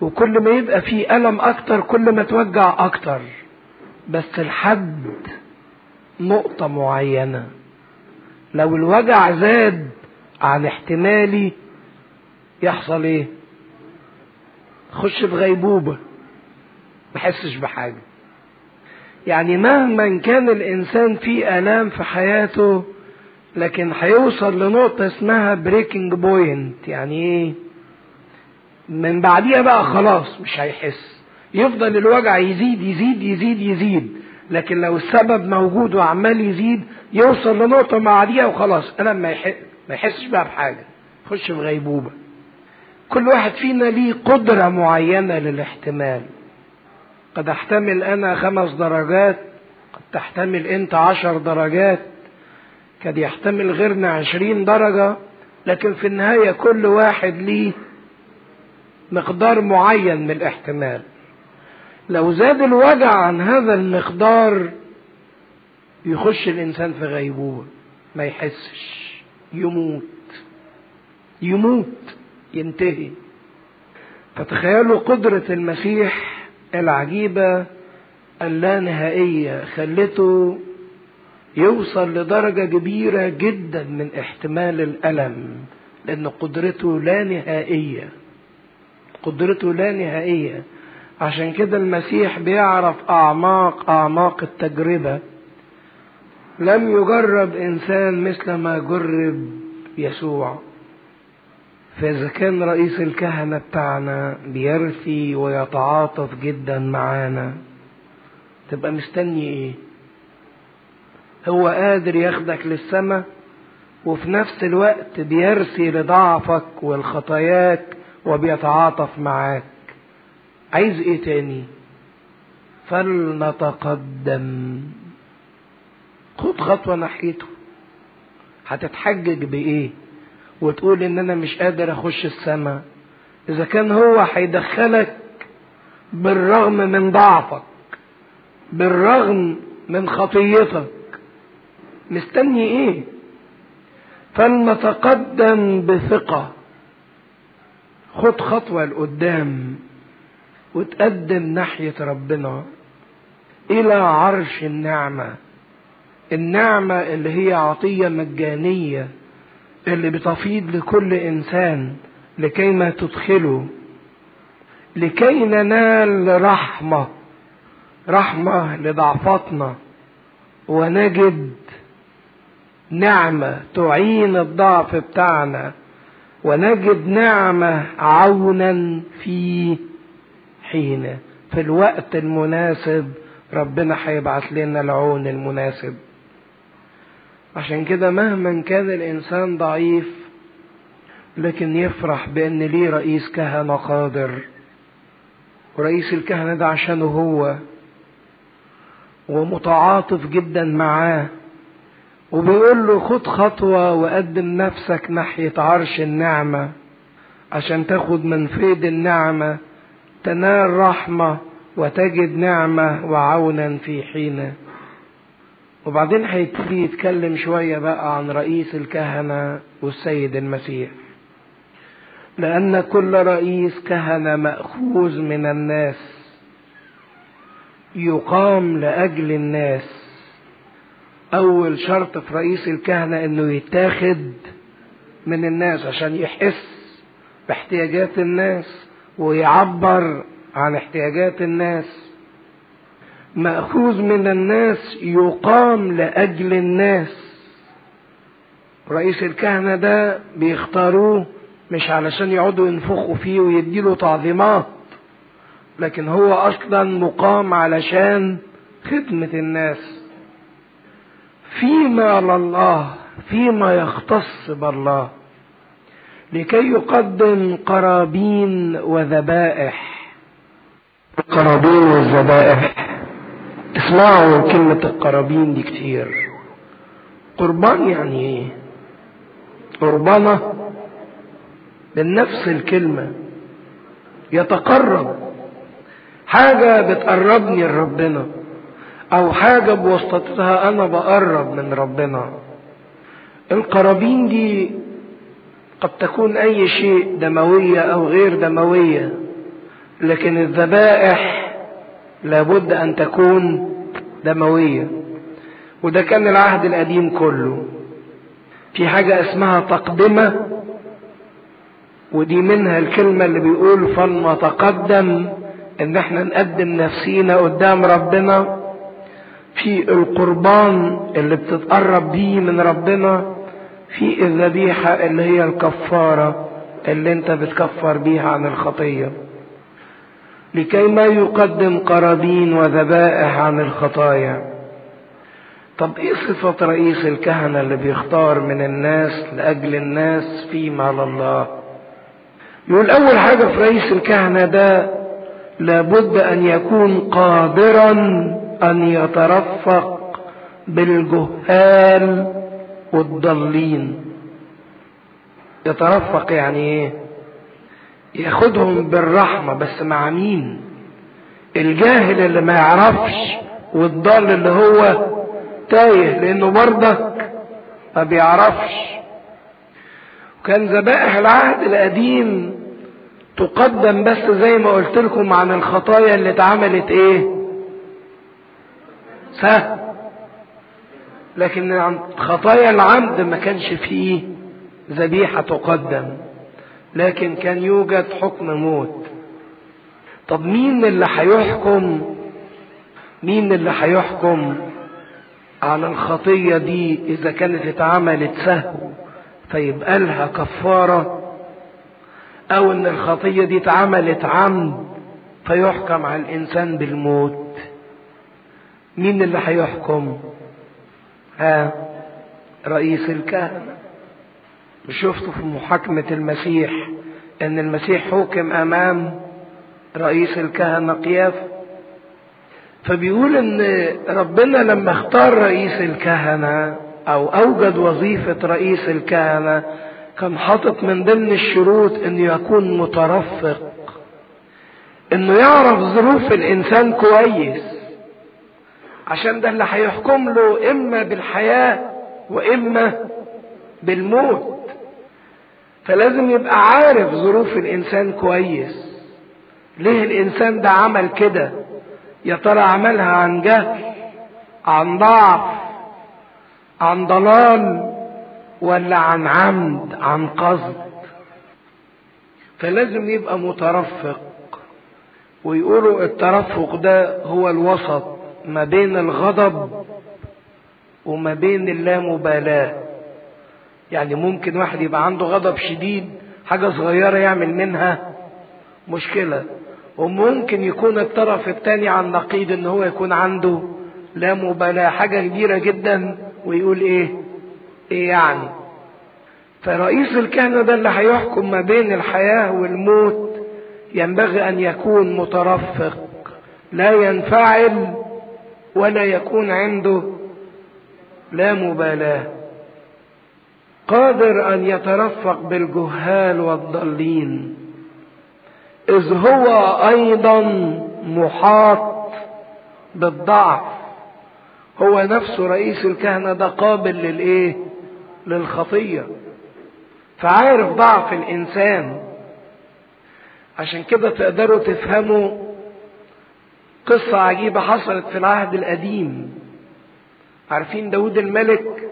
وكل ما يبقى في ألم أكتر كل ما أتوجع أكتر. بس لحد نقطة معينة. لو الوجع زاد عن احتمالي يحصل إيه؟ خش في غيبوبة. ما حسش بحاجة. يعني مهما كان الإنسان فيه آلام في حياته لكن هيوصل لنقطة اسمها breaking point يعني إيه؟ من بعديها بقى خلاص مش هيحس. يفضل الوجع يزيد يزيد يزيد يزيد. لكن لو السبب موجود وعمال يزيد يوصل لنقطة بعديها وخلاص. أنا ما يحس ما يحسش بقى بحاجة. يخش في غيبوبة. كل واحد فينا ليه قدرة معينة للاحتمال. قد أحتمل أنا خمس درجات قد تحتمل أنت عشر درجات. قد يحتمل غيرنا عشرين درجة لكن في النهاية كل واحد ليه مقدار معين من الاحتمال. لو زاد الوجع عن هذا المقدار يخش الإنسان في غيبوبة ما يحسش يموت يموت ينتهي. فتخيلوا قدرة المسيح العجيبة اللانهائية خلته يوصل لدرجة كبيرة جدا من احتمال الألم لأن قدرته لا نهائية. قدرته لا نهائية. عشان كده المسيح بيعرف أعماق أعماق التجربة. لم يجرب إنسان مثل ما جرب يسوع. فإذا كان رئيس الكهنة بتاعنا بيرثي ويتعاطف جدا معانا تبقى مستني إيه؟ هو قادر ياخدك للسماء وفي نفس الوقت بيرثي لضعفك والخطاياك وبيتعاطف معاك. عايز إيه تاني؟ فلنتقدم. خد خطوة ناحيته. هتتحجج بإيه؟ وتقول إن أنا مش قادر أخش السماء إذا كان هو هيدخلك بالرغم من ضعفك بالرغم من خطيتك. مستني إيه؟ فلنتقدم بثقة. خد خطوة لقدام وتقدم ناحية ربنا إلى عرش النعمة. النعمة اللي هي عطية مجانية اللي بتفيض لكل إنسان لكي ما تدخله. لكي ننال رحمة. رحمة لضعفاتنا. ونجد نعمة تعين الضعف بتاعنا ونجد نعمة عونا في حينه في الوقت المناسب ربنا هيبعت لنا العون المناسب. عشان كده مهما كان الإنسان ضعيف لكن يفرح بأن ليه رئيس كهنة قادر. ورئيس الكهنة ده عشانه هو ومتعاطف جدا معاه. وبيقول له خد خطوة وقدم نفسك ناحية عرش النعمة عشان تاخد من فيض النعمة تنال رحمة وتجد نعمة وعونا في حينه وبعدين هيبتدي يتكلم شوية بقى عن رئيس الكهنة والسيد المسيح. لأن كل رئيس كهنة مأخوذ من الناس يقام لأجل الناس. أول شرط في رئيس الكهنة إنه يتاخد من الناس عشان يحس باحتياجات الناس ويعبر عن احتياجات الناس. مأخوذ من الناس يقام لأجل الناس. رئيس الكهنة ده بيختاروه مش علشان يقعدوا ينفخوا فيه ويديله تعظيمات لكن هو أصلا مقام علشان خدمة الناس. فيما لله فيما يختص بالله. لكي يقدم قرابين وذبائح. القرابين والذبائح اسمعوا كلمة القرابين دي كتير. قربان يعني إيه؟ قربانة من نفس الكلمة. يتقرب. حاجة بتقربني لربنا. أو حاجة بواسطتها أنا بقرب من ربنا. القرابين دي قد تكون أي شيء دموية أو غير دموية لكن الذبائح لابد أن تكون دموية. وده كان العهد القديم كله. في حاجة اسمها تقدمة ودي منها الكلمة اللي بيقول فلنتقدم إن إحنا نقدم نفسينا قدام ربنا. في القربان اللي بتتقرب بيه من ربنا في الذبيحة اللي هي الكفارة اللي انت بتكفر بيها عن الخطية. لكي ما يقدم قرابين وذبائح عن الخطايا. طب إيه صفة رئيس الكهنة اللي بيختار من الناس لأجل الناس فيما لله يقول أول حاجة في رئيس الكهنة ده لابد أن يكون قادرا أن يترفق بالجهال والضالين. يترفق يعني إيه؟ ياخدهم بالرحمة بس مع مين؟ الجاهل اللي ما يعرفش والضال اللي هو تايه لأنه برضك ما بيعرفش. وكان ذبائح العهد القديم تقدم بس زي ما قلت لكم عن الخطايا اللي اتعملت إيه؟ سهل لكن خطايا العمد ما كانش فيه ذبيحة تقدم لكن كان يوجد حكم موت. طب مين اللي هيحكم؟ مين اللي هيحكم على الخطية دي إذا كانت اتعملت سهو فيبقى لها كفارة؟ أو إن الخطية دي اتعملت عمد فيحكم على الإنسان بالموت؟ مين اللي هيحكم ها رئيس الكهنة. شفتوا في محاكمة المسيح إن المسيح حكم أمام رئيس الكهنة قياف فبيقول إن ربنا لما اختار رئيس الكهنة أو أوجد وظيفة رئيس الكهنة كان حاطط من ضمن الشروط إنه يكون مترفق إنه يعرف ظروف الإنسان كويس. عشان ده اللي هيحكم له إما بالحياة وإما بالموت. فلازم يبقى عارف ظروف الإنسان كويس. ليه الإنسان ده عمل كده؟ يا ترى عملها عن جهل عن ضعف عن ضلال ولا عن عمد عن قصد؟ فلازم يبقى مترفق ويقولوا الترفق ده هو الوسط. ما بين الغضب وما بين اللامبالاة. يعني ممكن واحد يبقى عنده غضب شديد حاجة صغيرة يعمل منها مشكلة. وممكن يكون الطرف الثاني عن نقيض إن هو يكون عنده لا مبالاة حاجة كبيرة جدا ويقول إيه؟ إيه يعني؟ فرئيس الكهنة ده اللي هيحكم ما بين الحياة والموت ينبغي أن يكون مترفق لا ينفعل ولا يكون عنده لا مبالاة. قادر أن يترفق بالجهال والضالين. إذ هو أيضا محاط بالضعف. هو نفسه رئيس الكهنة ده قابل للإيه؟ للخطية. فعارف ضعف الإنسان. عشان كده تقدروا تفهموا قصة عجيبة حصلت في العهد القديم. عارفين داود الملك؟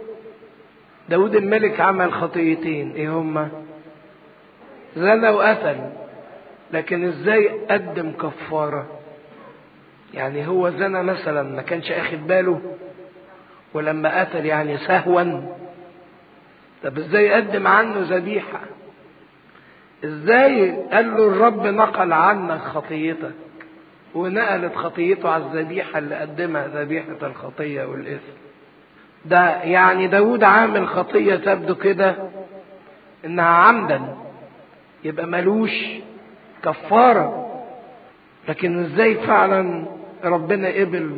داود الملك عمل خطيتين إيه هما؟ زنى وقتل لكن إزاي قدم كفارة؟ يعني هو زنى مثلا ما كانش أخد باله ولما قتل يعني سهوا. طب إزاي قدم عنه ذبيحة؟ إزاي قال له الرب نقل عنك خطيتك ونقلت خطيته على الذبيحة اللي قدمها ذبيحة الخطية والإثم. ده يعني داود عامل خطية تبدو كده إنها عمدا يبقى ملوش كفارة. لكن إزاي فعلا ربنا قبل؟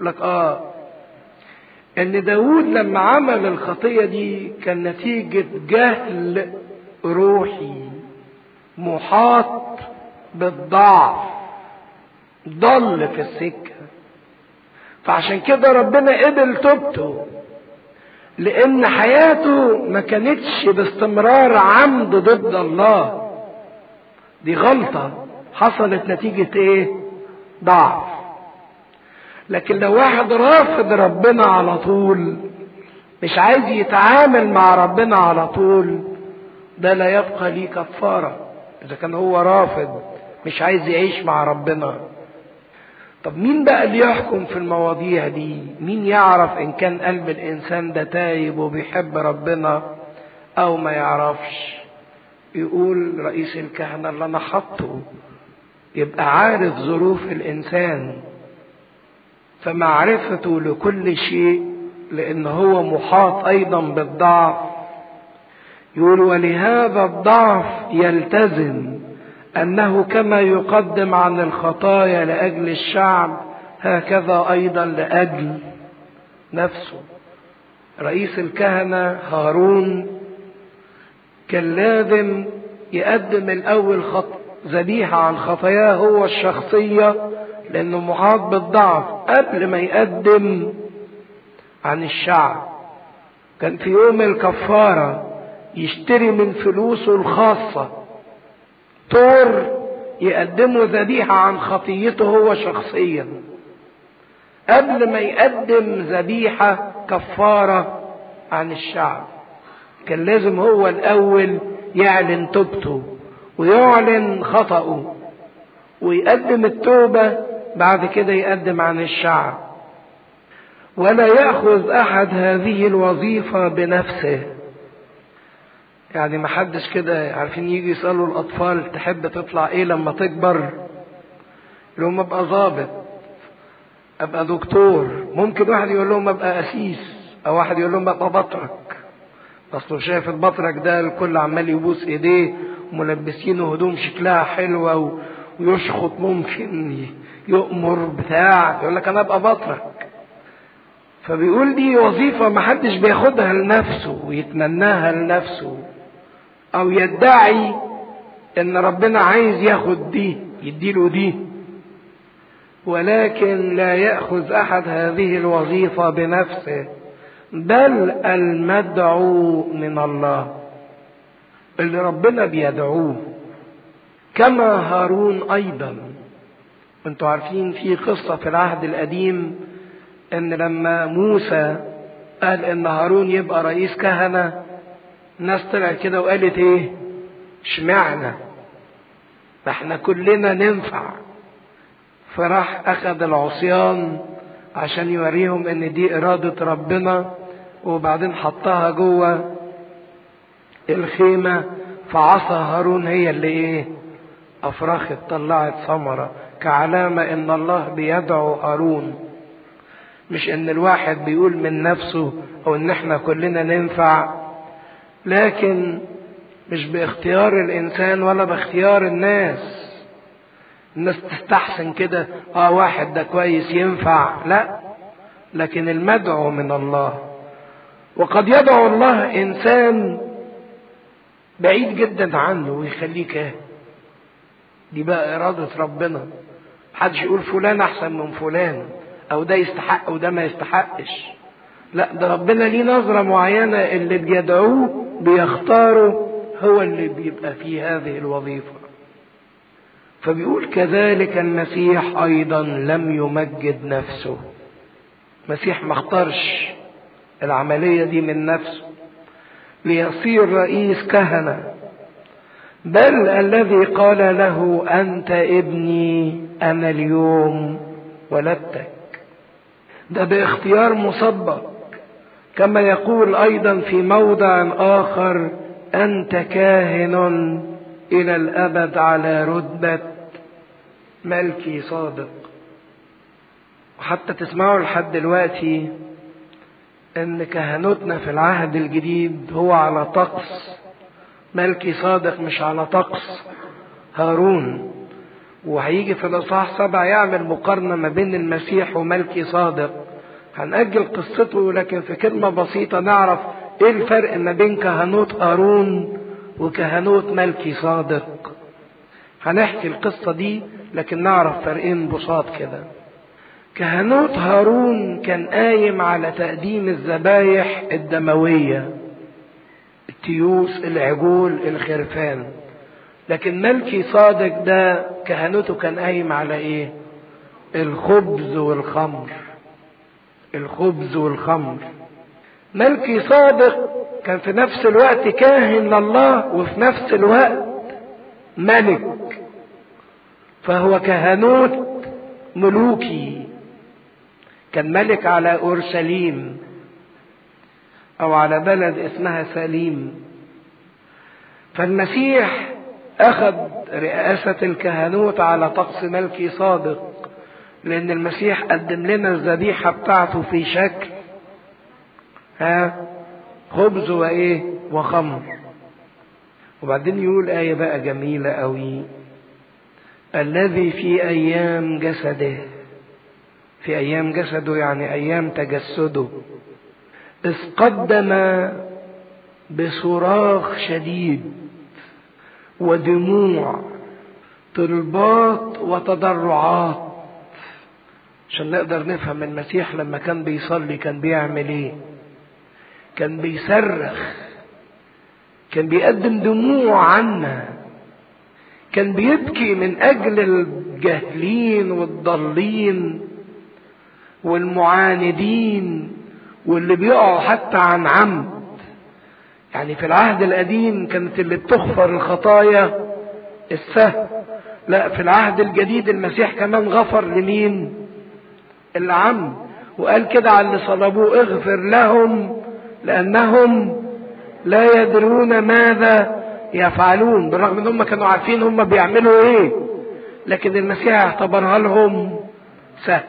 لك آه إن داود لما عمل الخطية دي كان نتيجة جهل روحي محاط بالضعف. ضل في السكة. فعشان كده ربنا قبل توبته لأن حياته ما كانتش باستمرار عمد ضد الله. دي غلطة. حصلت نتيجة إيه؟ ضعف. لكن لو واحد رافض ربنا على طول مش عايز يتعامل مع ربنا على طول ده لا يبقى ليه كفارة. إذا كان هو رافض مش عايز يعيش مع ربنا. طب مين بقى اللي يحكم في المواضيع دي؟ مين يعرف إن كان قلب الإنسان ده تايب وبيحب ربنا أو ما يعرفش؟ يقول رئيس الكهنة اللي أنا حطه يبقى عارف ظروف الإنسان. فمعرفته لكل شيء لأن هو محاط أيضا بالضعف. يقول ولهذا الضعف يلتزم. أنه كما يقدم عن الخطايا لأجل الشعب هكذا أيضا لأجل نفسه. رئيس الكهنة هارون كان لازم يقدم الأول خط ذبيحة عن خطاياه هو الشخصية لأنه محاط بالضعف قبل ما يقدم عن الشعب. كان في يوم الكفارة يشتري من فلوسه الخاصة طور يقدمه ذبيحة عن خطيته هو شخصيا قبل ما يقدم ذبيحة كفارة عن الشعب كان لازم هو الأول يعلن توبته ويعلن خطأه ويقدم التوبة بعد كده يقدم عن الشعب. ولا يأخذ أحد هذه الوظيفة بنفسه. يعني ما حدش كده عارفين يجي يسألوا الأطفال تحب تطلع إيه لما تكبر؟ لهم أبقى ظابط أبقى دكتور. ممكن واحد يقول لهم أبقى أسيس أو واحد يقول لهم أبقى بطرك. أصله شايف البطرك ده الكل عمال يبوس إيديه وملبسينه هدوم شكلها حلوة ويشخط ممكن يؤمر بتاع يقول لك أنا أبقى بطرك. فبيقول دي وظيفة محدش بياخدها لنفسه ويتمناها لنفسه. أو يدعي أن ربنا عايز ياخد دي يديله دي. ولكن لا يأخذ أحد هذه الوظيفة بنفسه بل المدعو من الله اللي ربنا بيدعوه. كما هارون أيضا. أنتوا عارفين في قصة في العهد القديم إن لما موسى قال إن هارون يبقى رئيس كهنة الناس طلعت كده وقالت إيه؟ اشمعنى؟ ما إحنا كلنا ننفع. فراح أخذ العصيان عشان يوريهم إن دي إرادة ربنا وبعدين حطها جوه الخيمة فعصا هارون هي اللي إيه؟ افرخت طلعت ثمرة. كعلامة إن الله بيدعو هارون. مش إن الواحد بيقول من نفسه أو إن إحنا كلنا ننفع. لكن مش باختيار الإنسان ولا باختيار الناس. الناس تستحسن كده آه واحد ده كويس ينفع. لا لكن المدعو من الله. وقد يدعو الله إنسان بعيد جدا عنه ويخليه كاهن دي بقى إرادة ربنا. محدش يقول فلان أحسن من فلان أو ده يستحق وده ما يستحقش. لا ده ربنا ليه نظرة معينة اللي بيدعوه بيختاره هو اللي بيبقى في هذه الوظيفة. فبيقول كذلك المسيح أيضا لم يمجد نفسه. مسيح ما اختارش العملية دي من نفسه. ليصير رئيس كهنة. بل الذي قال له أنت ابني أنا اليوم ولدتك. ده باختيار مسبق. كما يقول أيضا في موضع آخر أنت كاهن إلى الأبد على رتبة ملكي صادق. وحتى تسمعوا لحد دلوقتي إن كهنوتنا في العهد الجديد هو على طقس ملكي صادق مش على طقس هارون. وهيجي في الإصحاح سبعة يعمل مقارنة ما بين المسيح وملكي صادق. هنأجل قصته لكن في كلمة بسيطة نعرف إيه الفرق ما بين كهنوت هارون وكهنوت ملكي صادق. هنحكي القصة دي لكن نعرف فرقين بساط كده. كهنوت هارون كان قايم على تقديم الذبايح الدموية التيوس العجول الخرفان. لكن ملكي صادق ده كهنوته كان قايم على إيه؟ الخبز والخمر. الخبز والخمر. ملكي صادق كان في نفس الوقت كاهن لله وفي نفس الوقت ملك. فهو كهنوت ملوكي. كان ملك على أورشليم أو على بلد اسمها سليم. فالمسيح أخذ رئاسة الكهنوت على طقس ملكي صادق. لأن المسيح قدم لنا الذبيحة بتاعته في شكل ها خبز وإيه؟ وخمر. وبعدين يقول آية بقى جميلة قوي الذي في أيام جسده في أيام جسده يعني أيام تجسده إذ قدم بصراخ شديد ودموع طلبات وتضرعات. عشان نقدر نفهم المسيح لما كان بيصلي كان بيعمل إيه؟ كان بيصرخ كان بيقدم دموع عنا كان بيبكي من أجل الجاهلين والضالين والمعاندين واللي بيقعوا حتى عن عمد. يعني في العهد القديم كانت اللي بتغفر الخطايا السهل لا في العهد الجديد المسيح كمان غفر لمين؟ العمد وقال كده على اللي صلبوه اغفر لهم لأنهم لا يدرون ماذا يفعلون بالرغم إن هم كانوا عارفين هم بيعملوا إيه. لكن المسيح اعتبرها لهم سهل.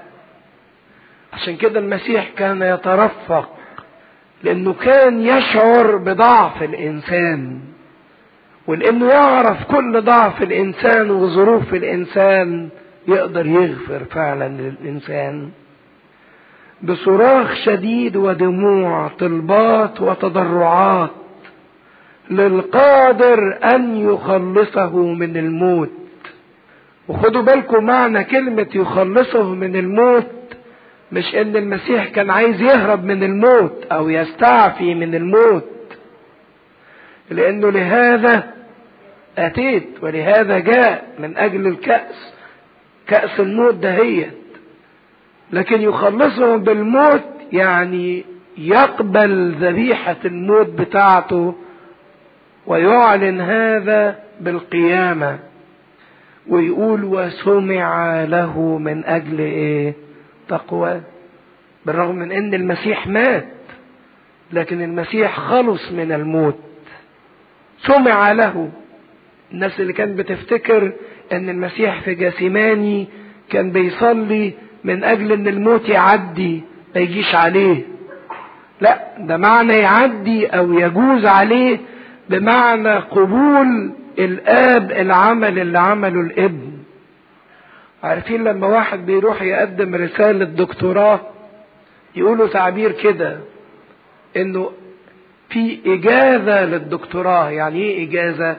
عشان كده المسيح كان يترفق لأنه كان يشعر بضعف الإنسان. ولأنه يعرف كل ضعف الإنسان وظروف الإنسان. يقدر يغفر فعلا للإنسان بصراخ شديد ودموع طلبات وتضرعات للقادر أن يخلصه من الموت. وخدوا بالكم معنى كلمة يخلصه من الموت مش إن المسيح كان عايز يهرب من الموت أو يستعفي من الموت. لأنه لهذا أتيت ولهذا جاء من أجل الكأس. كأس الموت دهيت لكن يخلصهم بالموت يعني يقبل ذبيحة الموت بتاعته ويعلن هذا بالقيامة. ويقول وسمع له من أجل إيه؟ تقوى. بالرغم من أن المسيح مات لكن المسيح خلص من الموت. سمع له. الناس اللي كانت بتفتكر إن المسيح في جاسماني كان بيصلي من أجل إن الموت يعدي ما يجيش عليه. لا ده معنى يعدي أو يجوز عليه بمعنى قبول الآب العمل اللي عمله الابن. عارفين لما واحد بيروح يقدم رسالة دكتوراه يقولوا تعبير كده إنه في إجازة للدكتوراه. يعني إيه إجازة؟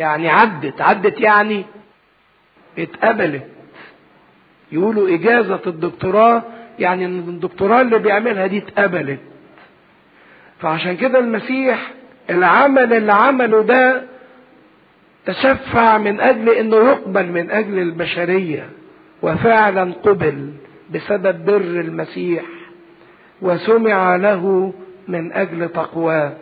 يعني عدت عدت يعني اتقبلت. يقولوا إجازة الدكتوراه يعني الدكتوراه اللي بيعملها دي اتقبلت. فعشان كده المسيح العمل اللي عمله ده تشفع من أجل إنه يقبل من أجل البشرية. وفعلا قبل بسبب بر المسيح وسمع له من أجل تقواه.